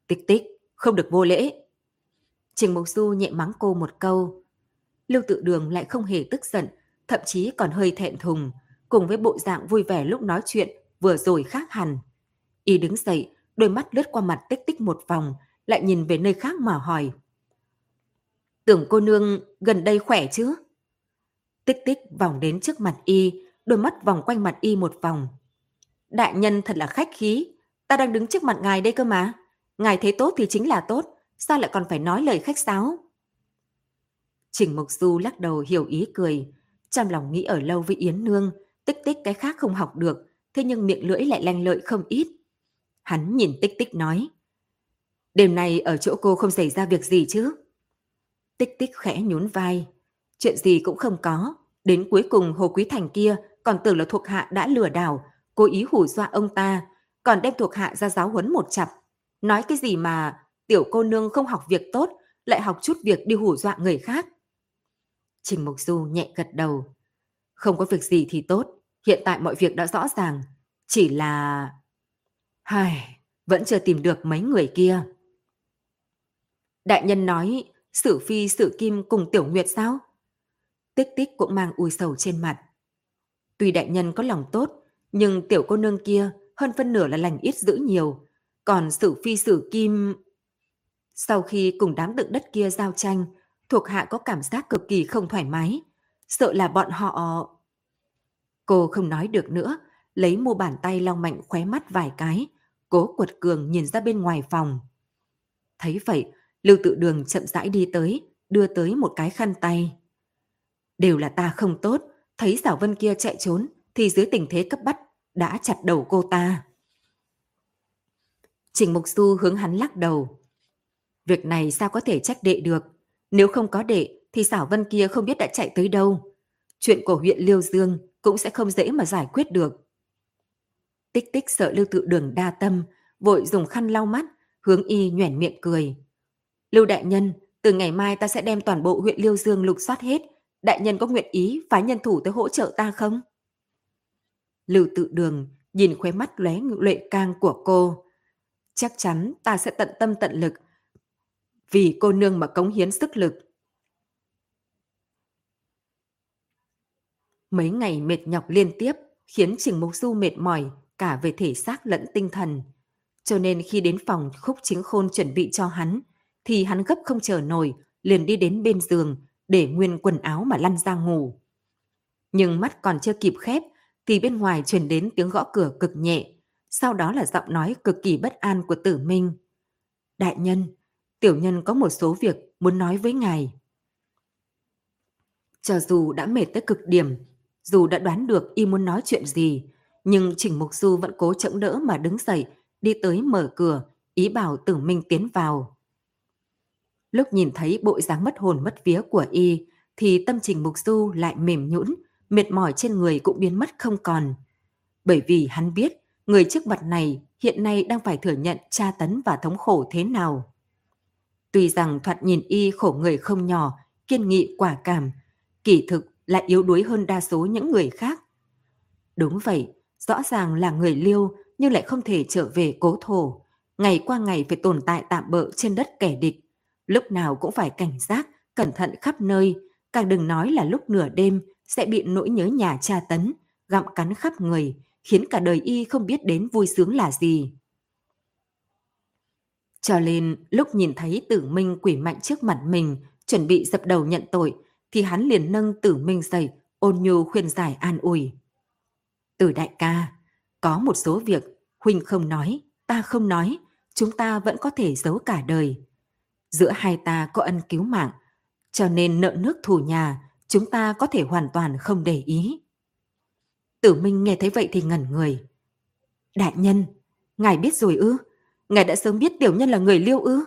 Tích tích, không được vô lễ. Trình Mộc Du nhẹ mắng cô một câu. Lưu tự đường lại không hề tức giận, thậm chí còn hơi thẹn thùng, cùng với bộ dạng vui vẻ lúc nói chuyện vừa rồi khác hẳn. Y đứng dậy, đôi mắt lướt qua mặt tích tích một vòng, lại nhìn về nơi khác mà hỏi. Tưởng cô nương gần đây khỏe chứ? Tích tích vòng đến trước mặt y, đôi mắt vòng quanh mặt y một vòng. Đại nhân thật là khách khí, ta đang đứng trước mặt ngài đây cơ mà. Ngài thấy tốt thì chính là tốt, sao lại còn phải nói lời khách sáo? Trình Mộc Du lắc đầu hiểu ý cười, trong lòng nghĩ ở lâu với Yến Nương, tích tích cái khác không học được, thế nhưng miệng lưỡi lại lanh lợi không ít. Hắn nhìn tích tích nói, đêm nay ở chỗ cô không xảy ra việc gì chứ? Tích tích khẽ nhún vai, chuyện gì cũng không có, đến cuối cùng Hồ Quý Thành kia còn tưởng là thuộc hạ đã lừa đảo, cố ý hù dọa ông ta, còn đem thuộc hạ ra giáo huấn một chặp. Nói cái gì mà tiểu cô nương không học việc tốt, lại học chút việc đi hù dọa người khác. Trình Mục Du nhẹ gật đầu. Không có việc gì thì tốt, hiện tại mọi việc đã rõ ràng. Chỉ là... Hài, vẫn chưa tìm được mấy người kia. Đại nhân nói, sử phi sử kim cùng tiểu nguyệt sao? Tích tích cũng mang ui sầu trên mặt. Tuy đại nhân có lòng tốt, nhưng tiểu cô nương kia hơn phân nửa là lành ít giữ nhiều. Còn sử phi sử kim... Sau khi cùng đám đựng đất kia giao tranh, thuộc hạ có cảm giác cực kỳ không thoải mái. Sợ là bọn họ... Cô không nói được nữa, lấy mu bàn tay lau mạnh khóe mắt vài cái, cố quật cường nhìn ra bên ngoài phòng. Thấy vậy, Lưu tự đường chậm rãi đi tới, đưa tới một cái khăn tay. Đều là ta không tốt, thấy Giảo Vân kia chạy trốn thì dưới tình thế cấp bách đã chặt đầu cô ta. Trình Mục Du hướng hắn lắc đầu. Việc này sao có thể trách đệ được? Nếu không có đệ thì xảo Vân kia không biết đã chạy tới đâu. Chuyện của huyện Liêu Dương cũng sẽ không dễ mà giải quyết được. Tích tích sợ Lưu Tự Đường đa tâm, vội dùng khăn lau mắt, hướng y nhoẻn miệng cười. Lưu Đại Nhân, từ ngày mai ta sẽ đem toàn bộ huyện Liêu Dương lục soát hết, đại nhân có nguyện ý phái nhân thủ tới hỗ trợ ta không? Lưu tự đường nhìn khóe mắt lóe lệ cang của cô. Chắc chắn ta sẽ tận tâm tận lực vì cô nương mà cống hiến sức lực. Mấy ngày mệt nhọc liên tiếp khiến Trình Mục Du mệt mỏi cả về thể xác lẫn tinh thần. Cho nên khi đến phòng khúc chính khôn chuẩn bị cho hắn, thì hắn gấp không chờ nổi, liền đi đến bên giường, để nguyên quần áo mà lăn ra ngủ. Nhưng mắt còn chưa kịp khép thì bên ngoài truyền đến tiếng gõ cửa cực nhẹ, sau đó là giọng nói cực kỳ bất an của tử minh. Đại nhân, tiểu nhân có một số việc muốn nói với ngài. Cho dù đã mệt tới cực điểm, dù đã đoán được y muốn nói chuyện gì, nhưng Trình Mục Du vẫn cố chống đỡ mà đứng dậy, đi tới mở cửa, ý bảo tử minh tiến vào. Lúc nhìn thấy bộ dáng mất hồn mất vía của y, thì tâm trình Mục Du lại mềm nhũn, mệt mỏi trên người cũng biến mất không còn. Bởi vì hắn biết, người trước mặt này hiện nay đang phải thừa nhận tra tấn và thống khổ thế nào. Tuy rằng thoạt nhìn y khổ người không nhỏ, kiên nghị quả cảm, kỳ thực lại yếu đuối hơn đa số những người khác. Đúng vậy, rõ ràng là người liêu nhưng lại không thể trở về cố thổ. Ngày qua ngày phải tồn tại tạm bỡ trên đất kẻ địch. Lúc nào cũng phải cảnh giác, cẩn thận khắp nơi, càng đừng nói là lúc nửa đêm sẽ bị nỗi nhớ nhà tra tấn, gặm cắn khắp người, khiến cả đời y không biết đến vui sướng là gì. Cho nên lúc nhìn thấy tử minh quỷ mạnh trước mặt mình, chuẩn bị dập đầu nhận tội, thì hắn liền nâng tử minh dậy, ôn nhu khuyên giải an ủi. Tử đại ca, có một số việc Huynh không nói, ta không nói, chúng ta vẫn có thể giấu cả đời. Giữa hai ta có ân cứu mạng, cho nên nợ nước thù nhà, chúng ta có thể hoàn toàn không để ý. Tử Minh nghe thấy vậy thì ngẩn người. Đại nhân, ngài biết rồi ư? Ngài đã sớm biết tiểu nhân là người liêu ư?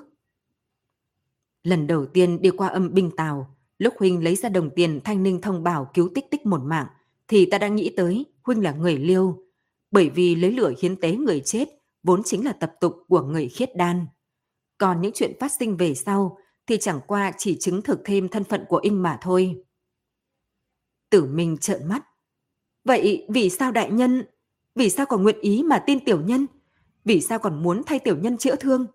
Lần đầu tiên đi qua âm binh tàu, lúc Huynh lấy ra đồng tiền thanh ninh thông bảo cứu tích tích một mạng, thì ta đã nghĩ tới Huynh là người liêu, bởi vì lấy lửa hiến tế người chết vốn chính là tập tục của người khiết đan. Còn những chuyện phát sinh về sau thì chẳng qua chỉ chứng thực thêm thân phận của Inh mà thôi. Tử Minh trợn mắt. Vậy vì sao đại nhân, vì sao còn nguyện ý mà tin tiểu nhân? Vì sao còn muốn thay tiểu nhân chữa thương?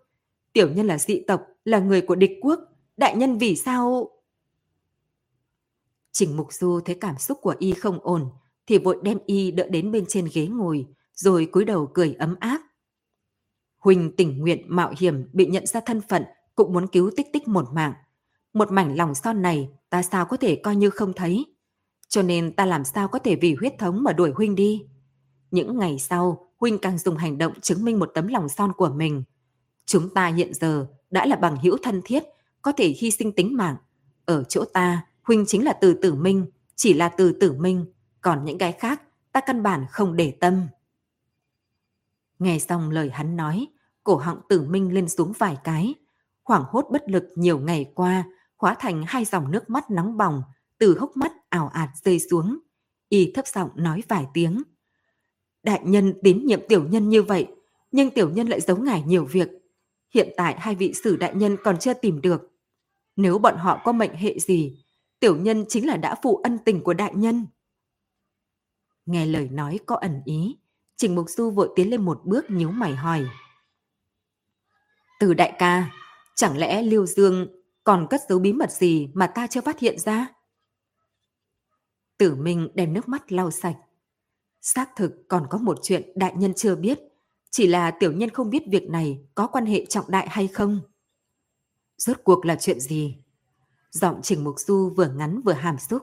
Tiểu nhân là dị tộc, là người của địch quốc. Đại nhân vì sao... Trình Mục Du thấy cảm xúc của y không ổn, thì vội đem y đỡ đến bên trên ghế ngồi, rồi cúi đầu cười ấm áp. Huỳnh tình nguyện mạo hiểm bị nhận ra thân phận cũng muốn cứu tích tích một mạng. Một mảnh lòng son này ta sao có thể coi như không thấy. Cho nên ta làm sao có thể vì huyết thống mà đuổi Huynh đi. Những ngày sau, Huynh càng dùng hành động chứng minh một tấm lòng son của mình. Chúng ta hiện giờ đã là bằng hữu thân thiết, có thể hy sinh tính mạng. Ở chỗ ta, Huynh chính là từ tử minh, chỉ là từ tử minh, còn những cái khác ta căn bản không để tâm. Nghe xong lời hắn nói, cổ họng tử minh lên xuống vài cái, hoảng hốt bất lực nhiều ngày qua, hóa thành hai dòng nước mắt nóng bỏng, từ hốc mắt ảo ạt rơi xuống. Y thấp giọng nói vài tiếng. Đại nhân tín nhiệm tiểu nhân như vậy, nhưng tiểu nhân lại giấu ngài nhiều việc. Hiện tại hai vị sử đại nhân còn chưa tìm được. Nếu bọn họ có mệnh hệ gì, tiểu nhân chính là đã phụ ân tình của đại nhân. Nghe lời nói có ẩn ý, Trình Mục Du vội tiến lên một bước nhíu mày hỏi. Từ đại ca, chẳng lẽ Liêu Dương còn cất giấu bí mật gì mà ta chưa phát hiện ra? Tử Minh đem nước mắt lau sạch. Xác thực còn có một chuyện đại nhân chưa biết, chỉ là tiểu nhân không biết việc này có quan hệ trọng đại hay không. Rốt cuộc là chuyện gì? Giọng Trình Mục Du vừa ngắn vừa hàm xúc.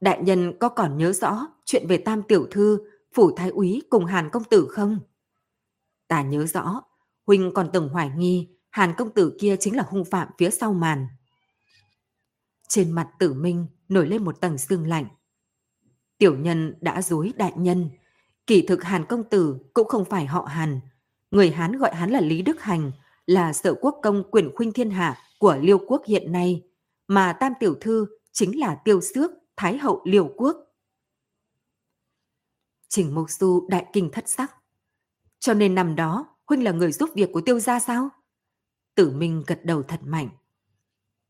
Đại nhân có còn nhớ rõ chuyện về tam tiểu thư, phủ thái úy cùng Hàn công tử không? Ta nhớ rõ, Huynh còn từng hoài nghi Hàn công tử kia chính là hung phạm phía sau màn. Trên mặt tử minh nổi lên một tầng sương lạnh. Tiểu nhân đã dối đại nhân. Kỳ thực Hàn công tử cũng không phải họ Hàn. Người Hán gọi hắn là Lý Đức Hành, là sở quốc công quyền khuynh thiên hạ của Liêu quốc hiện nay, mà tam tiểu thư chính là tiêu xước Thái hậu Liêu quốc. Trình Mục Du đại kinh thất sắc. Cho nên năm đó, huynh là người giúp việc của tiêu gia sao? Tử Minh gật đầu thật mạnh.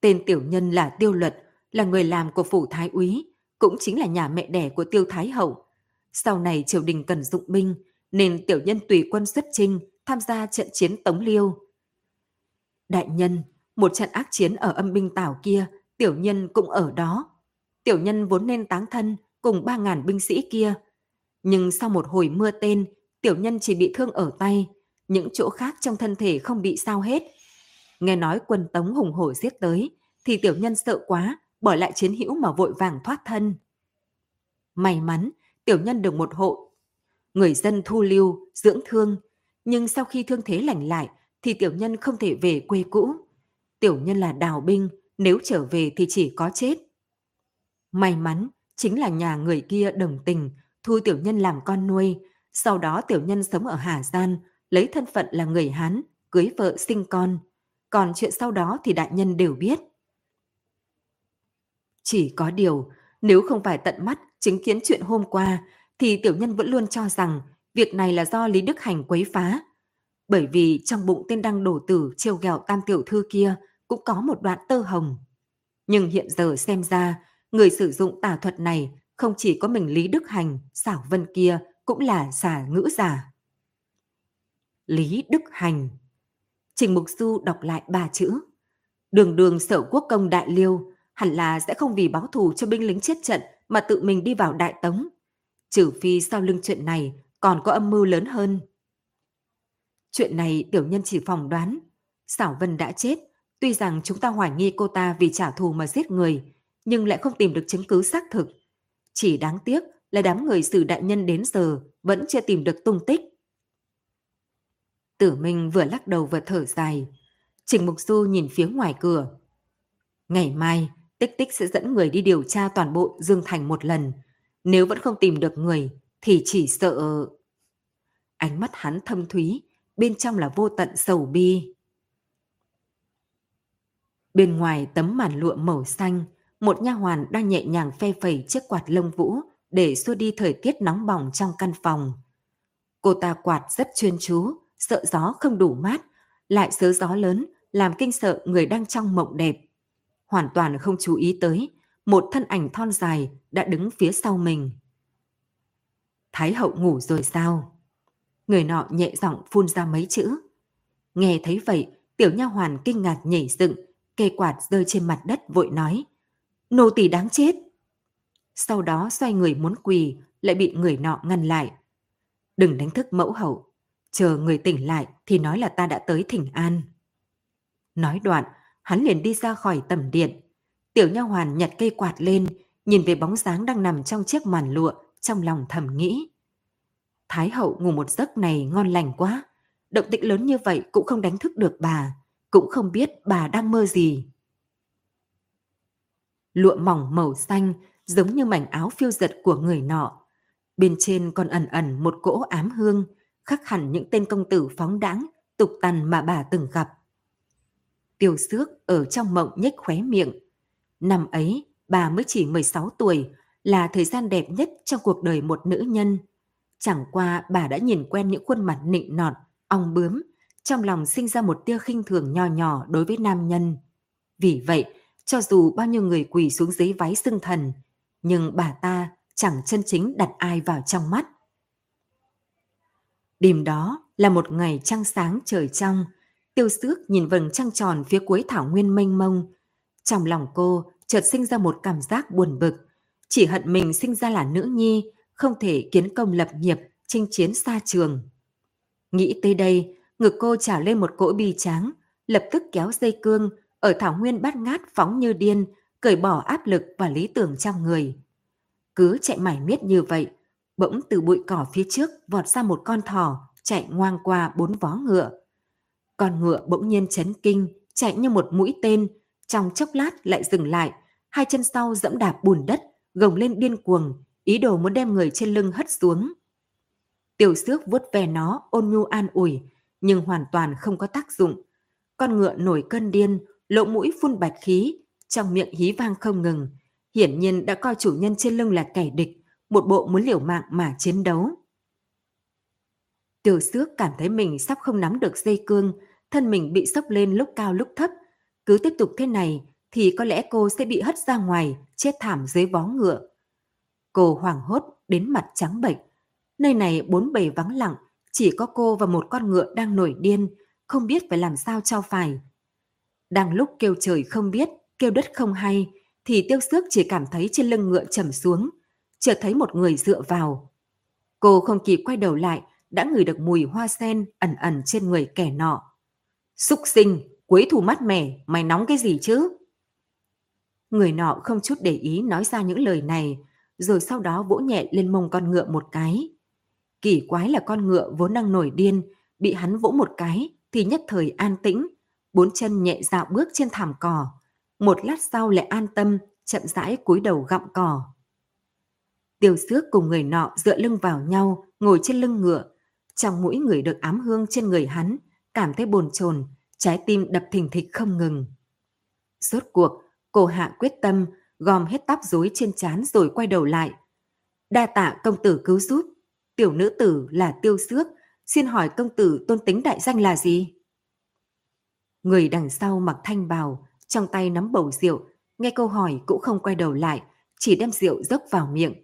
Tên tiểu nhân là Tiêu Luật, là người làm của phủ thái úy, cũng chính là nhà mẹ đẻ của Tiêu Thái Hậu. Sau này triều đình cần dụng binh, nên tiểu nhân tùy quân xuất chinh, tham gia trận chiến Tống Liêu. Đại nhân, một trận ác chiến ở âm binh tảo kia, tiểu nhân cũng ở đó. Tiểu nhân vốn nên táng thân cùng ba ngàn binh sĩ kia. Nhưng sau một hồi mưa tên, tiểu nhân chỉ bị thương ở tay, những chỗ khác trong thân thể không bị sao hết. Nghe nói quân Tống hùng hổ giết tới, thì tiểu nhân sợ quá, bỏ lại chiến hữu mà vội vàng thoát thân. May mắn, tiểu nhân được một hộ. Người dân thu lưu, dưỡng thương, nhưng sau khi thương thế lành lại thì tiểu nhân không thể về quê cũ. Tiểu nhân là đào binh, nếu trở về thì chỉ có chết. May mắn, chính là nhà người kia đồng tình, thu tiểu nhân làm con nuôi. Sau đó tiểu nhân sống ở Hà Giang, lấy thân phận là người Hán, cưới vợ sinh con. Còn chuyện sau đó thì đại nhân đều biết. Chỉ có điều, nếu không phải tận mắt chứng kiến chuyện hôm qua, thì tiểu nhân vẫn luôn cho rằng việc này là do Lý Đức Hành quấy phá. Bởi vì trong bụng tên đăng đổ tử trêu ghẹo tam tiểu thư kia cũng có một đoạn tơ hồng. Nhưng hiện giờ xem ra, người sử dụng tà thuật này không chỉ có mình Lý Đức Hành, xảo vân kia cũng là giả ngữ giả. Lý Đức Hành Trình Mục Du đọc lại ba chữ. Đường đường sở quốc công đại liêu, hẳn là sẽ không vì báo thù cho binh lính chết trận mà tự mình đi vào đại tống. Trừ phi sau lưng chuyện này còn có âm mưu lớn hơn. Chuyện này tiểu nhân chỉ phỏng đoán. Xảo Vân đã chết, tuy rằng chúng ta hoài nghi cô ta vì trả thù mà giết người, nhưng lại không tìm được chứng cứ xác thực. Chỉ đáng tiếc là đám người xử đại nhân đến giờ vẫn chưa tìm được tung tích. Tử Minh vừa lắc đầu vừa thở dài. Trình Mục Du nhìn phía ngoài cửa. Ngày mai, Tích Tích sẽ dẫn người đi điều tra toàn bộ Dương Thành một lần. Nếu vẫn không tìm được người, thì chỉ sợ... Ánh mắt hắn thâm thúy, bên trong là vô tận sầu bi. Bên ngoài tấm màn lụa màu xanh, một nha hoàn đang nhẹ nhàng phe phẩy chiếc quạt lông vũ để xua đi thời tiết nóng bỏng trong căn phòng. Cô ta quạt rất chuyên chú, sợ gió không đủ mát, lại sớ gió lớn làm kinh sợ người đang trong mộng đẹp. Hoàn toàn không chú ý tới, một thân ảnh thon dài đã đứng phía sau mình. Thái hậu ngủ rồi sao? Người nọ nhẹ giọng phun ra mấy chữ. Nghe thấy vậy, tiểu nha hoàn kinh ngạc nhảy dựng, cây quạt rơi trên mặt đất vội nói. Nô tỳ đáng chết. Sau đó xoay người muốn quỳ, lại bị người nọ ngăn lại. Đừng đánh thức mẫu hậu, chờ người tỉnh lại thì nói là ta đã tới thỉnh an. Nói đoạn, hắn liền đi ra khỏi tầm điện. Tiểu nha hoàn nhặt cây quạt lên, nhìn về bóng dáng đang nằm trong chiếc màn lụa, trong lòng thầm nghĩ. Thái hậu ngủ một giấc này ngon lành quá. Động tĩnh lớn như vậy cũng không đánh thức được bà, cũng không biết bà đang mơ gì. Lụa mỏng màu xanh giống như mảnh áo phiêu giật của người nọ. Bên trên còn ẩn ẩn một cỗ ám hương, khác hẳn những tên công tử phóng đãng, tục tằn mà bà từng gặp. Tiêu xước ở trong mộng nhếch khóe miệng. Năm ấy, bà mới chỉ 16 tuổi, là thời gian đẹp nhất trong cuộc đời một nữ nhân. Chẳng qua bà đã nhìn quen những khuôn mặt nịnh nọt, ong bướm, trong lòng sinh ra một tia khinh thường nho nhỏ đối với nam nhân. Vì vậy, cho dù bao nhiêu người quỳ xuống dưới váy xưng thần, nhưng bà ta chẳng chân chính đặt ai vào trong mắt. Đêm đó là một ngày trăng sáng trời trong, tiêu sước nhìn vầng trăng tròn phía cuối thảo nguyên mênh mông. Trong lòng cô chợt sinh ra một cảm giác buồn bực, chỉ hận mình sinh ra là nữ nhi, không thể kiến công lập nghiệp, chinh chiến xa trường. Nghĩ tới đây, ngực cô trào lên một cỗ bi tráng, lập tức kéo dây cương, ở thảo nguyên bát ngát phóng như điên, cởi bỏ áp lực và lý tưởng trong người. Cứ chạy mải miết như vậy, bỗng từ bụi cỏ phía trước vọt ra một con thỏ chạy ngoang qua bốn vó ngựa. Con ngựa bỗng nhiên chấn kinh, chạy như một mũi tên, trong chốc lát lại dừng lại, hai chân sau dẫm đạp bùn đất, gồng lên điên cuồng, ý đồ muốn đem người trên lưng hất xuống. Tiểu xước vuốt ve nó ôn nhu an ủi, nhưng hoàn toàn không có tác dụng. Con ngựa nổi cơn điên, lỗ mũi phun bạch khí, trong miệng hí vang không ngừng. Hiển nhiên đã coi chủ nhân trên lưng là kẻ địch, một bộ muốn liều mạng mà chiến đấu. Tiểu Sước cảm thấy mình sắp không nắm được dây cương, thân mình bị sốc lên lúc cao lúc thấp. Cứ tiếp tục thế này thì có lẽ cô sẽ bị hất ra ngoài, chết thảm dưới vó ngựa. Cô hoảng hốt đến mặt trắng bệch. Nơi này bốn bề vắng lặng, chỉ có cô và một con ngựa đang nổi điên, không biết phải làm sao cho phải. Đang lúc kêu trời không biết, kêu đất không hay, thì tiêu xước chỉ cảm thấy trên lưng ngựa trầm xuống, chợt thấy một người dựa vào. Cô không kịp quay đầu lại, đã ngửi được mùi hoa sen ẩn ẩn trên người kẻ nọ. Xúc sinh, quấy thù mắt mẻ, mày nóng cái gì chứ? Người nọ không chút để ý nói ra những lời này, rồi sau đó vỗ nhẹ lên mông con ngựa một cái. Kỳ quái là con ngựa vốn đang nổi điên, bị hắn vỗ một cái thì nhất thời an tĩnh, bốn chân nhẹ dạo bước trên thảm cỏ. Một lát sau lại an tâm, chậm rãi cúi đầu gặm cỏ. Tiêu xước cùng người nọ dựa lưng vào nhau, ngồi trên lưng ngựa. Trong mũi người được ám hương trên người hắn, cảm thấy bồn chồn, trái tim đập thình thịch không ngừng. Rốt cuộc, cô hạ quyết tâm, gom hết tóc rối trên trán rồi quay đầu lại. Đa tạ công tử cứu giúp, tiểu nữ tử là tiêu xước, xin hỏi công tử tôn tính đại danh là gì? Người đằng sau mặc thanh bào, trong tay nắm bầu rượu, nghe câu hỏi cũng không quay đầu lại, chỉ đem rượu dốc vào miệng.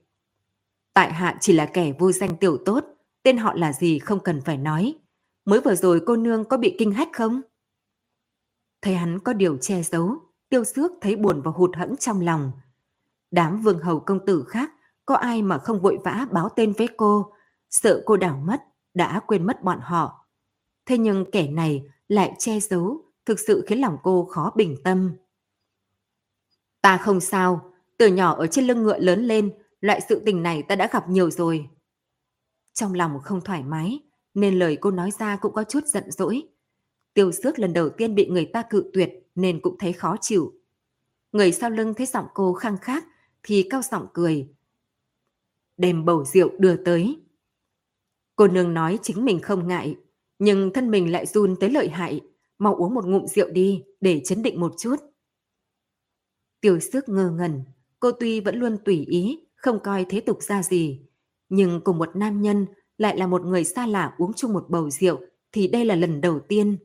Tại hạ chỉ là kẻ vô danh tiểu tốt, tên họ là gì không cần phải nói. Mới vừa rồi cô nương có bị kinh hách không? Thấy hắn có điều che giấu, tiêu xước thấy buồn và hụt hẫng trong lòng. Đám vương hầu công tử khác, có ai mà không vội vã báo tên với cô, sợ cô đảo mất, đã quên mất bọn họ. Thế nhưng kẻ này lại che giấu, thực sự khiến lòng cô khó bình tâm. Ta không sao, từ nhỏ ở trên lưng ngựa lớn lên, loại sự tình này ta đã gặp nhiều rồi. Trong lòng không thoải mái, nên lời cô nói ra cũng có chút giận dỗi. Tiêu xước lần đầu tiên bị người ta cự tuyệt nên cũng thấy khó chịu. Người sau lưng thấy giọng cô khăng khác thì cao giọng cười. Đem bầu rượu đưa tới. Cô nương nói chính mình không ngại, nhưng thân mình lại run tới lợi hại. Mau uống một ngụm rượu đi để chấn định một chút. Tiêu sức ngơ ngẩn, cô tuy vẫn luôn tùy ý, không coi thế tục ra gì. Nhưng cùng một nam nhân lại là một người xa lạ uống chung một bầu rượu thì đây là lần đầu tiên.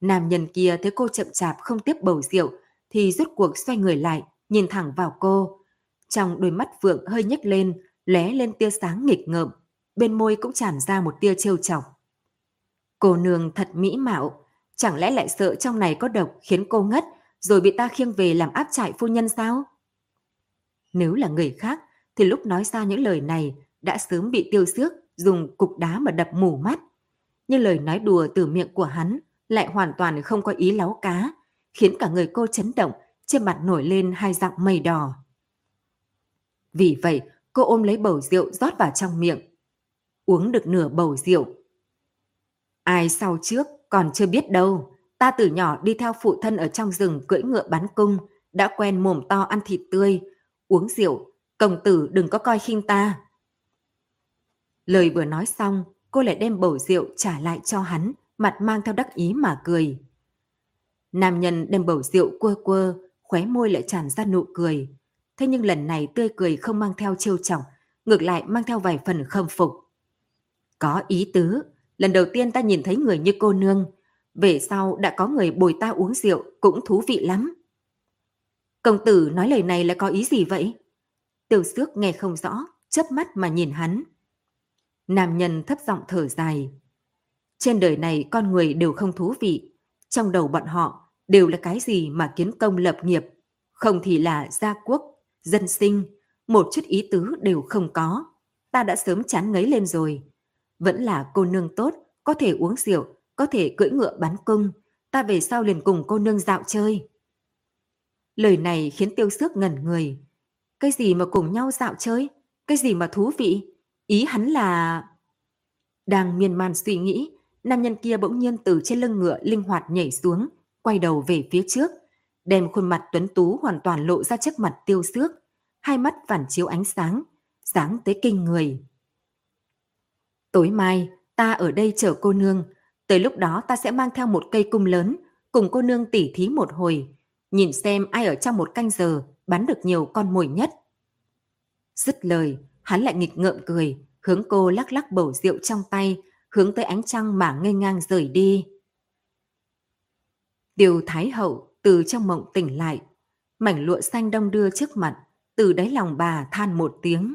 Nam nhân kia thấy cô chậm chạp không tiếp bầu rượu thì rút cuộc xoay người lại, nhìn thẳng vào cô. Trong đôi mắt vượng hơi nhếch lên, lóe lên tia sáng nghịch ngợm, bên môi cũng tràn ra một tia trêu chọc. Cô nương thật mỹ mạo, chẳng lẽ lại sợ trong này có độc khiến cô ngất rồi bị ta khiêng về làm áp trại phu nhân sao? Nếu là người khác thì lúc nói ra những lời này đã sớm bị tiêu xước dùng cục đá mà đập mù mắt. Nhưng lời nói đùa từ miệng của hắn lại hoàn toàn không có ý láo cá, khiến cả người cô chấn động, trên mặt nổi lên hai dạng mây đỏ. Vì vậy, cô ôm lấy bầu rượu rót vào trong miệng. Uống được nửa bầu rượu. Ai sau trước còn chưa biết đâu, ta từ nhỏ đi theo phụ thân ở trong rừng cưỡi ngựa bắn cung, đã quen mồm to ăn thịt tươi, uống rượu, công tử đừng có coi khinh ta. Lời vừa nói xong, cô lại đem bầu rượu trả lại cho hắn, mặt mang theo đắc ý mà cười. Nam nhân đem bầu rượu quơ quơ, khóe môi lại tràn ra nụ cười. Thế nhưng lần này tươi cười không mang theo trêu chọc, ngược lại mang theo vài phần khâm phục. Có ý tứ, lần đầu tiên ta nhìn thấy người như cô nương, về sau đã có người bồi ta uống rượu cũng thú vị lắm. Công tử nói lời này là có ý gì vậy? Tiêu xước nghe không rõ, chớp mắt mà nhìn hắn. Nam nhân thấp giọng thở dài. Trên đời này con người đều không thú vị. Trong đầu bọn họ đều là cái gì mà kiến công lập nghiệp. Không thì là gia quốc, dân sinh, một chút ý tứ đều không có. Ta đã sớm chán ngấy lên rồi. Vẫn là cô nương tốt, có thể uống rượu, có thể cưỡi ngựa bắn cung. Ta về sau liền cùng cô nương dạo chơi. Lời này khiến tiêu xước ngẩn người. Cái gì mà cùng nhau dạo chơi? Cái gì mà thú vị? Ý hắn là... Đang miên man suy nghĩ, nam nhân kia bỗng nhiên từ trên lưng ngựa linh hoạt nhảy xuống, quay đầu về phía trước, đem khuôn mặt tuấn tú hoàn toàn lộ ra trước mặt tiêu xước, hai mắt phản chiếu ánh sáng, sáng tới kinh người. Tối mai, ta ở đây chờ cô nương, tới lúc đó ta sẽ mang theo một cây cung lớn, cùng cô nương tỉ thí một hồi, nhìn xem ai ở trong một canh giờ bắn được nhiều con mồi nhất. Dứt lời, hắn lại nghịch ngợm cười, hướng cô lắc lắc bầu rượu trong tay, hướng tới ánh trăng mà ngây ngang rời đi. Điều Thái Hậu từ trong mộng tỉnh lại, mảnh lụa xanh đông đưa trước mặt, từ đáy lòng bà than một tiếng.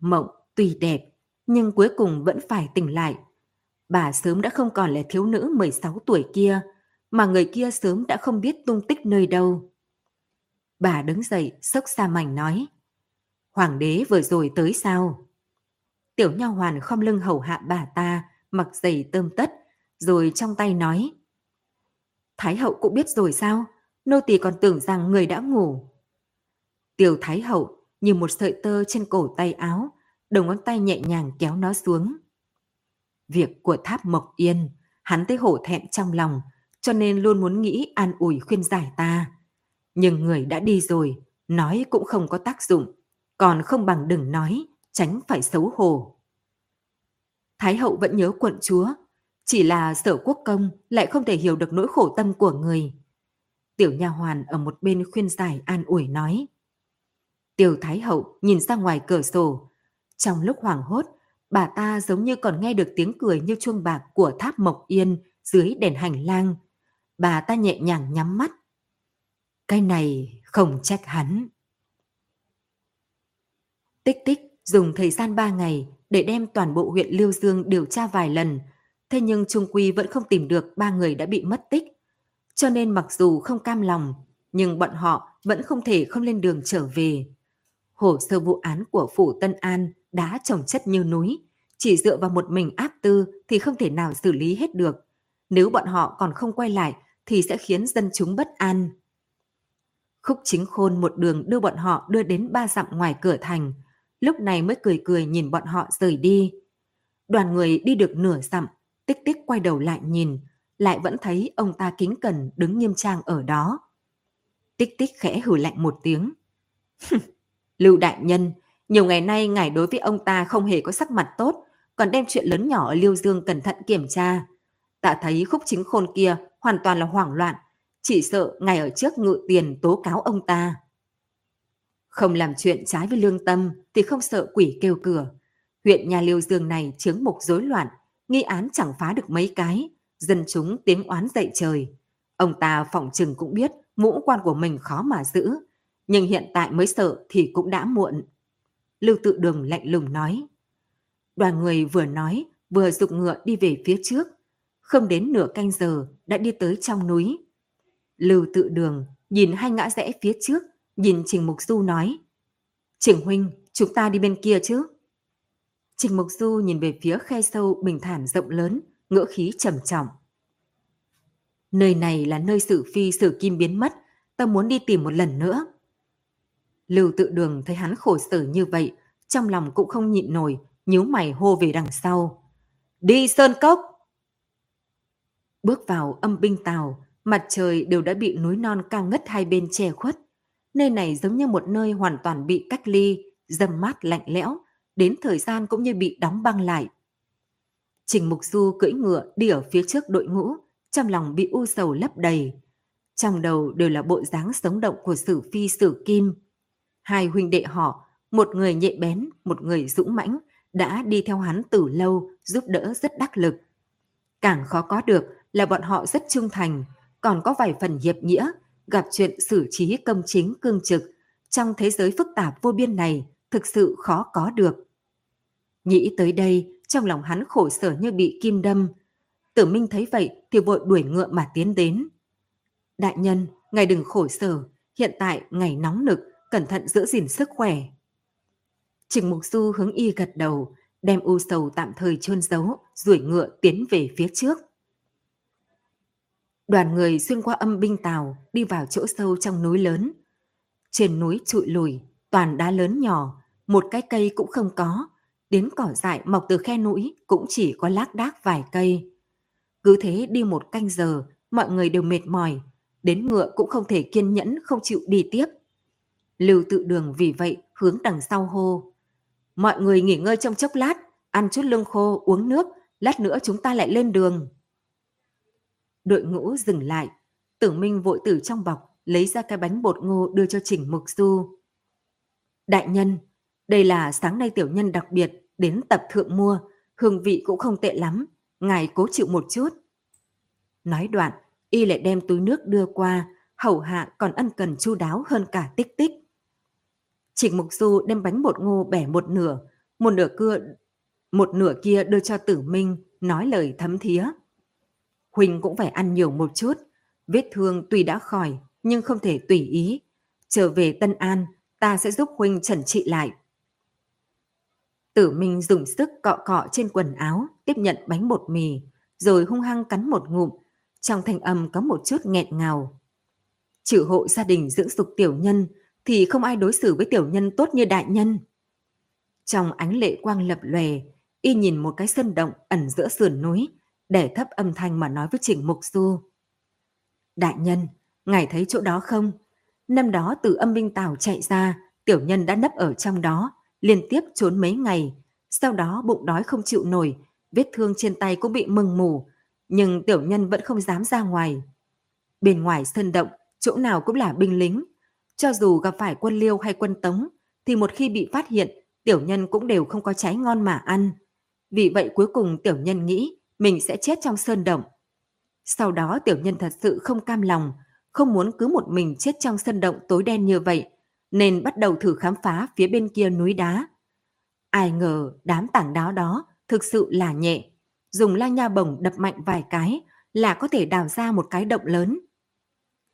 Mộng tuy đẹp, nhưng cuối cùng vẫn phải tỉnh lại. Bà sớm đã không còn là thiếu nữ 16 tuổi kia, mà người kia sớm đã không biết tung tích nơi đâu. Bà đứng dậy, sốc xa mảnh nói. Hoàng đế vừa rồi tới sao? Tiểu Nho Hoàn khom lưng hầu hạ bà ta, mặc giày tơm tất, rồi trong tay nói. Thái hậu cũng biết rồi sao? nô tỳ còn tưởng rằng người đã ngủ. Tiểu Thái Hậu như một sợi tơ trên cổ tay áo, đầu ngón tay nhẹ nhàng kéo nó xuống. Việc của Tháp Mộc Yên, hắn thấy hổ thẹn trong lòng, cho nên luôn muốn nghĩ an ủi khuyên giải ta. Nhưng người đã đi rồi, nói cũng không có tác dụng, còn không bằng đừng nói, tránh phải xấu hổ. Thái hậu vẫn nhớ quận chúa, chỉ là sở quốc công lại không thể hiểu được nỗi khổ tâm của người. Tiểu nha hoàn ở một bên khuyên giải an ủi nói. Tiểu Thái hậu nhìn ra ngoài cửa sổ. Trong lúc hoảng hốt, bà ta giống như còn nghe được tiếng cười như chuông bạc của tháp Mộc Yên dưới đèn hành lang. Bà ta nhẹ nhàng nhắm mắt. Cái này không trách hắn. Tích tích dùng thời gian ba ngày để đem toàn bộ huyện Liêu Dương điều tra vài lần, thế nhưng Trung Quy vẫn không tìm được ba người đã bị mất tích. Cho nên mặc dù không cam lòng, nhưng bọn họ vẫn không thể không lên đường trở về. Hồ sơ vụ án của Phủ Tân An đã trồng chất như núi, chỉ dựa vào một mình áp tư thì không thể nào xử lý hết được. Nếu bọn họ còn không quay lại thì sẽ khiến dân chúng bất an. Khúc chính khôn một đường đưa bọn họ đưa đến ba dặm ngoài cửa thành, lúc này mới cười cười nhìn bọn họ rời đi. Đoàn người đi được nửa dặm, tích tích quay đầu lại nhìn, lại vẫn thấy ông ta kính cẩn đứng nghiêm trang ở đó. Tích tích khẽ hử lạnh một tiếng. [laughs] Lưu đại nhân, nhiều ngày nay ngài đối với ông ta không hề có sắc mặt tốt, còn đem chuyện lớn nhỏ ở Liêu Dương cẩn thận kiểm tra. Tạ thấy khúc chính khôn kia hoàn toàn là hoảng loạn, chỉ sợ ngày ở trước ngự tiền tố cáo ông ta. Không làm chuyện trái với lương tâm thì không sợ quỷ kêu cửa. Huyện nhà Liêu Dương này chướng mục rối loạn, nghi án chẳng phá được mấy cái, dân chúng tiếng oán dậy trời. Ông ta phỏng chừng cũng biết mũ quan của mình khó mà giữ, nhưng hiện tại mới sợ thì cũng đã muộn. Lưu tự đường lạnh lùng nói. Đoàn người vừa nói, vừa dục ngựa đi về phía trước. Không đến nửa canh giờ đã đi tới trong núi. Lưu tự đường nhìn hai ngã rẽ phía trước nhìn Trình Mục Du nói. Trình Huynh, chúng ta đi bên kia chứ? Trình Mục Du nhìn về phía khe sâu bình thản rộng lớn, ngỡ khí trầm trọng. Nơi này là nơi sử phi sử kim biến mất, ta muốn đi tìm một lần nữa. Lưu tự đường thấy hắn khổ sở như vậy, trong lòng cũng không nhịn nổi, nhíu mày hô về đằng sau. Đi Sơn Cốc! Bước vào âm binh tàu, mặt trời đều đã bị núi non cao ngất hai bên che khuất. Nơi này giống như một nơi hoàn toàn bị cách ly, dâm mát lạnh lẽo, đến thời gian cũng như bị đóng băng lại. Trình Mục Du cưỡi ngựa đi ở phía trước đội ngũ, trong lòng bị u sầu lấp đầy. Trong đầu đều là bộ dáng sống động của Sử Phi Sử Kim. Hai huynh đệ họ, một người nhạy bén, một người dũng mãnh, đã đi theo hắn từ lâu, giúp đỡ rất đắc lực. Càng khó có được là bọn họ rất trung thành, còn có vài phần hiệp nghĩa, gặp chuyện xử trí công chính cương trực trong thế giới phức tạp vô biên này thực sự khó có được. Nghĩ tới đây, trong lòng hắn khổ sở như bị kim đâm. Tử Minh thấy vậy thì vội đuổi ngựa mà tiến đến. Đại nhân, ngài đừng khổ sở, hiện tại ngày nóng nực, cẩn thận giữ gìn sức khỏe. Trình Mục Du hướng y gật đầu, đem u sầu tạm thời chôn giấu, duỗi ngựa tiến về phía trước. Đoàn người xuyên qua âm binh tàu, đi vào chỗ sâu trong núi lớn. Trên núi trụi lùi, toàn đá lớn nhỏ, một cái cây cũng không có, đến cỏ dại mọc từ khe núi cũng chỉ có lác đác vài cây. Cứ thế đi một canh giờ, mọi người đều mệt mỏi, đến ngựa cũng không thể kiên nhẫn không chịu đi tiếp. Lưu tự đường vì vậy hướng đằng sau hô. Mọi người nghỉ ngơi trong chốc lát, ăn chút lương khô, uống nước, lát nữa chúng ta lại lên đường. Đội ngũ dừng lại, tử minh vội từ trong bọc, lấy ra cái bánh bột ngô đưa cho Trình Mục Du. Đại nhân, đây là sáng nay tiểu nhân đặc biệt đến tập thượng mua, hương vị cũng không tệ lắm, ngài cố chịu một chút. Nói đoạn, y lại đem túi nước đưa qua, hầu hạ còn ân cần chu đáo hơn cả tích tích. Trịnh Mục Du đem bánh bột ngô bẻ một nửa, một nửa cưa, một nửa kia đưa cho Tử Minh, nói lời thấm thía. Huynh cũng phải ăn nhiều một chút. Vết thương tuy đã khỏi, nhưng không thể tùy ý. Trở về Tân An, ta sẽ giúp Huynh trần trị lại. Tử Minh dùng sức cọ cọ trên quần áo, tiếp nhận bánh bột mì, rồi hung hăng cắn một ngụm. Trong thanh âm có một chút nghẹn ngào. Trừ hộ gia đình dưỡng dục tiểu nhân thì không ai đối xử với tiểu nhân tốt như đại nhân. Trong ánh lệ quang lập lòe, y nhìn một cái sân động ẩn giữa sườn núi, để thấp âm thanh mà nói với Trình Mục Du. Đại nhân, ngài thấy chỗ đó không? Năm đó từ âm binh tàu chạy ra, tiểu nhân đã nấp ở trong đó, liên tiếp trốn mấy ngày. Sau đó bụng đói không chịu nổi, vết thương trên tay cũng bị mừng mù, nhưng tiểu nhân vẫn không dám ra ngoài. Bên ngoài sân động, chỗ nào cũng là binh lính. Cho dù gặp phải quân liêu hay quân tống, thì một khi bị phát hiện, tiểu nhân cũng đều không có trái ngon mà ăn. Vì vậy cuối cùng tiểu nhân nghĩ mình sẽ chết trong sơn động. Sau đó tiểu nhân thật sự không cam lòng, không muốn cứ một mình chết trong sân động tối đen như vậy, nên bắt đầu thử khám phá phía bên kia núi đá. Ai ngờ đám tảng đá đó thực sự là nhẹ, dùng la nha bổng đập mạnh vài cái là có thể đào ra một cái động lớn.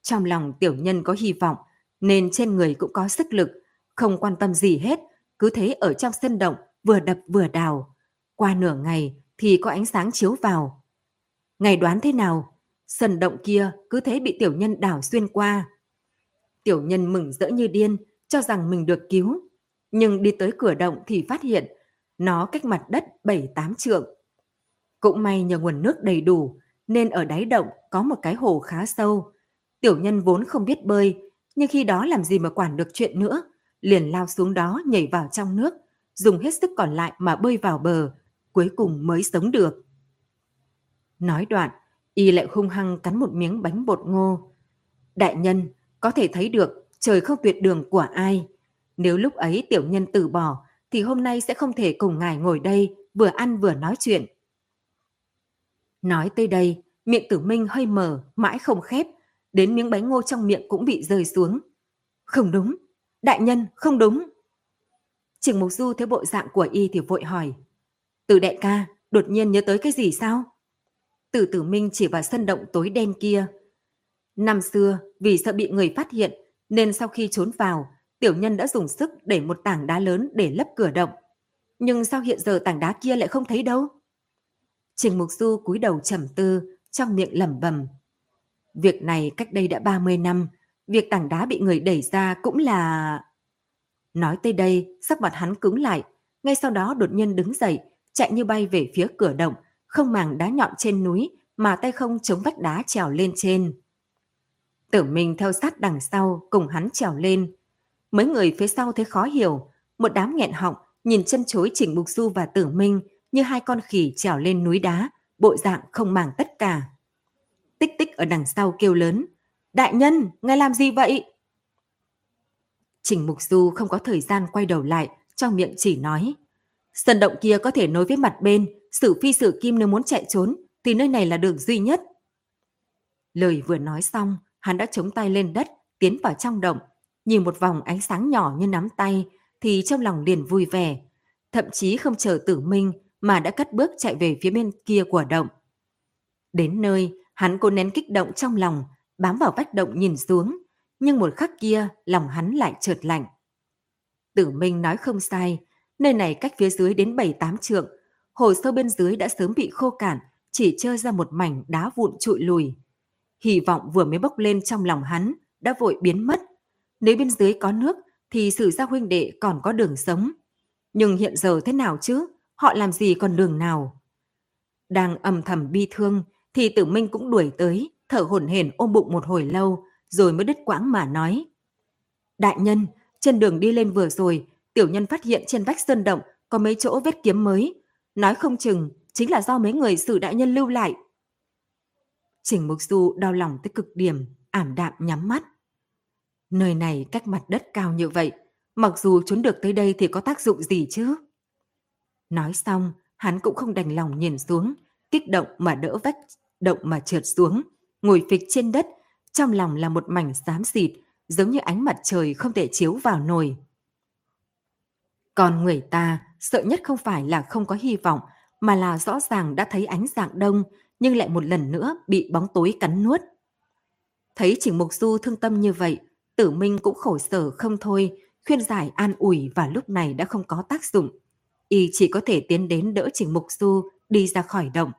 Trong lòng tiểu nhân có hy vọng, nên trên người cũng có sức lực, không quan tâm gì hết, cứ thế ở trong sân động vừa đập vừa đào. Qua nửa ngày thì có ánh sáng chiếu vào. Ngày đoán thế nào, sân động kia cứ thế bị tiểu nhân đảo xuyên qua. Tiểu nhân mừng rỡ như điên, cho rằng mình được cứu. Nhưng đi tới cửa động thì phát hiện nó cách mặt đất 7-8 trượng. Cũng may nhờ nguồn nước đầy đủ nên ở đáy động có một cái hồ khá sâu. Tiểu nhân vốn không biết bơi, nhưng khi đó làm gì mà quản được chuyện nữa, liền lao xuống đó nhảy vào trong nước, dùng hết sức còn lại mà bơi vào bờ, cuối cùng mới sống được. Nói đoạn, y lại hung hăng cắn một miếng bánh bột ngô. Đại nhân, có thể thấy được trời không tuyệt đường của ai. Nếu lúc ấy tiểu nhân từ bỏ, thì hôm nay sẽ không thể cùng ngài ngồi đây vừa ăn vừa nói chuyện. Nói tới đây, miệng tử minh hơi mở, mãi không khép, đến miếng bánh ngô trong miệng cũng bị rơi xuống. Không đúng, đại nhân, không đúng. Trình Mục Du thấy bộ dạng của y thì vội hỏi. Từ đại ca, đột nhiên nhớ tới cái gì sao? Từ tử minh chỉ vào sân động tối đen kia. Năm xưa, vì sợ bị người phát hiện, nên sau khi trốn vào, tiểu nhân đã dùng sức để một tảng đá lớn để lấp cửa động. Nhưng sao hiện giờ tảng đá kia lại không thấy đâu? Trình Mục Du cúi đầu trầm tư, trong miệng lẩm bẩm. Việc này cách đây đã 30 năm, việc tảng đá bị người đẩy ra cũng là... Nói tới đây, sắc mặt hắn cứng lại, ngay sau đó đột nhiên đứng dậy, chạy như bay về phía cửa động, không màng đá nhọn trên núi mà tay không chống vách đá trèo lên trên. Tử Minh theo sát đằng sau cùng hắn trèo lên. Mấy người phía sau thấy khó hiểu, một đám nghẹn họng nhìn chân chối Trình Mục Du và Tử Minh như hai con khỉ trèo lên núi đá, bộ dạng không màng tất cả. Tích tích ở đằng sau kêu lớn, Đại nhân, ngài làm gì vậy? Trình Mục Du không có thời gian quay đầu lại, trong miệng chỉ nói. Sân động kia có thể nối với mặt bên, sử phi sử kim nếu muốn chạy trốn, thì nơi này là đường duy nhất. Lời vừa nói xong, hắn đã chống tay lên đất, tiến vào trong động, nhìn một vòng ánh sáng nhỏ như nắm tay, thì trong lòng liền vui vẻ. Thậm chí không chờ tử minh mà đã cất bước chạy về phía bên kia của động. Đến nơi, hắn cố nén kích động trong lòng, bám vào vách động nhìn xuống, nhưng một khắc kia lòng hắn lại chợt lạnh. Tử Minh nói không sai, nơi này cách phía dưới đến 7-8 trượng, hồ sâu bên dưới đã sớm bị khô cạn, chỉ chơi ra một mảnh đá vụn trụi lùi. Hy vọng vừa mới bốc lên trong lòng hắn, đã vội biến mất. Nếu bên dưới có nước, thì sự gia huynh đệ còn có đường sống. Nhưng hiện giờ thế nào chứ? Họ làm gì còn đường nào? Đang âm thầm bi thương, thì tử minh cũng đuổi tới, thở hổn hển ôm bụng một hồi lâu, rồi mới đứt quãng mà nói. Đại nhân, trên đường đi lên vừa rồi, tiểu nhân phát hiện trên vách sơn động có mấy chỗ vết kiếm mới. Nói không chừng, chính là do mấy người sử đại nhân lưu lại. Trình Mục Du đau lòng tới cực điểm, ảm đạm nhắm mắt. Nơi này cách mặt đất cao như vậy, mặc dù trốn được tới đây thì có tác dụng gì chứ? Nói xong, hắn cũng không đành lòng nhìn xuống, kích động mà đỡ vách động mà trượt xuống, ngồi phịch trên đất, trong lòng là một mảnh xám xịt, giống như ánh mặt trời không thể chiếu vào nồi. Còn người ta sợ nhất không phải là không có hy vọng, mà là rõ ràng đã thấy ánh dạng đông, nhưng lại một lần nữa bị bóng tối cắn nuốt. Thấy Trình Mục Du thương tâm như vậy, Tử Minh cũng khổ sở không thôi, khuyên giải an ủi và lúc này đã không có tác dụng. Y chỉ có thể tiến đến đỡ Trình Mục Du đi ra khỏi động.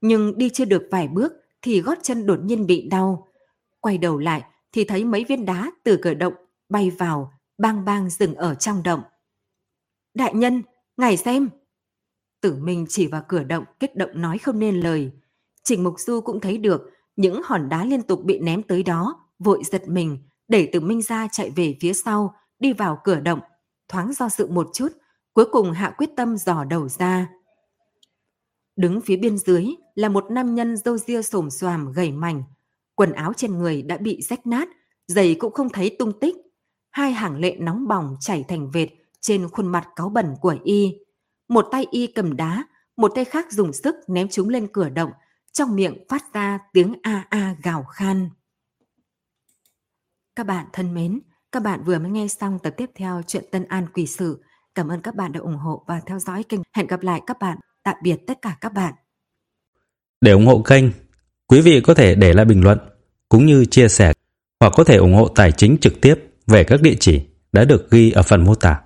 Nhưng đi chưa được vài bước thì gót chân đột nhiên bị đau. quay đầu lại thì thấy mấy viên đá từ cửa động bay vào, bang bang dừng ở trong động. Đại nhân, ngài xem! Tử Minh chỉ vào cửa động kích động nói không nên lời. Trình Mục Du cũng thấy được những hòn đá liên tục bị ném tới đó, vội giật mình, đẩy Tử Minh ra chạy về phía sau, đi vào cửa động, thoáng do sự một chút, cuối cùng hạ quyết tâm dò đầu ra. Đứng phía bên dưới là một nam nhân râu ria xồm xoàm gầy mảnh, quần áo trên người đã bị rách nát, giày cũng không thấy tung tích. Hai hàng lệ nóng bỏng chảy thành vệt trên khuôn mặt cáu bẩn của y. Một tay y cầm đá, một tay khác dùng sức ném chúng lên cửa động, trong miệng phát ra tiếng a a gào khan. Các bạn thân mến, các bạn vừa mới nghe xong tập tiếp theo chuyện Tân An Quỷ Sử. Cảm ơn các bạn đã ủng hộ và theo dõi kênh. Hẹn gặp lại các bạn. Tạm biệt tất cả các bạn. Để ủng hộ kênh, quý vị có thể để lại bình luận cũng như chia sẻ hoặc có thể ủng hộ tài chính trực tiếp về các địa chỉ đã được ghi ở phần mô tả.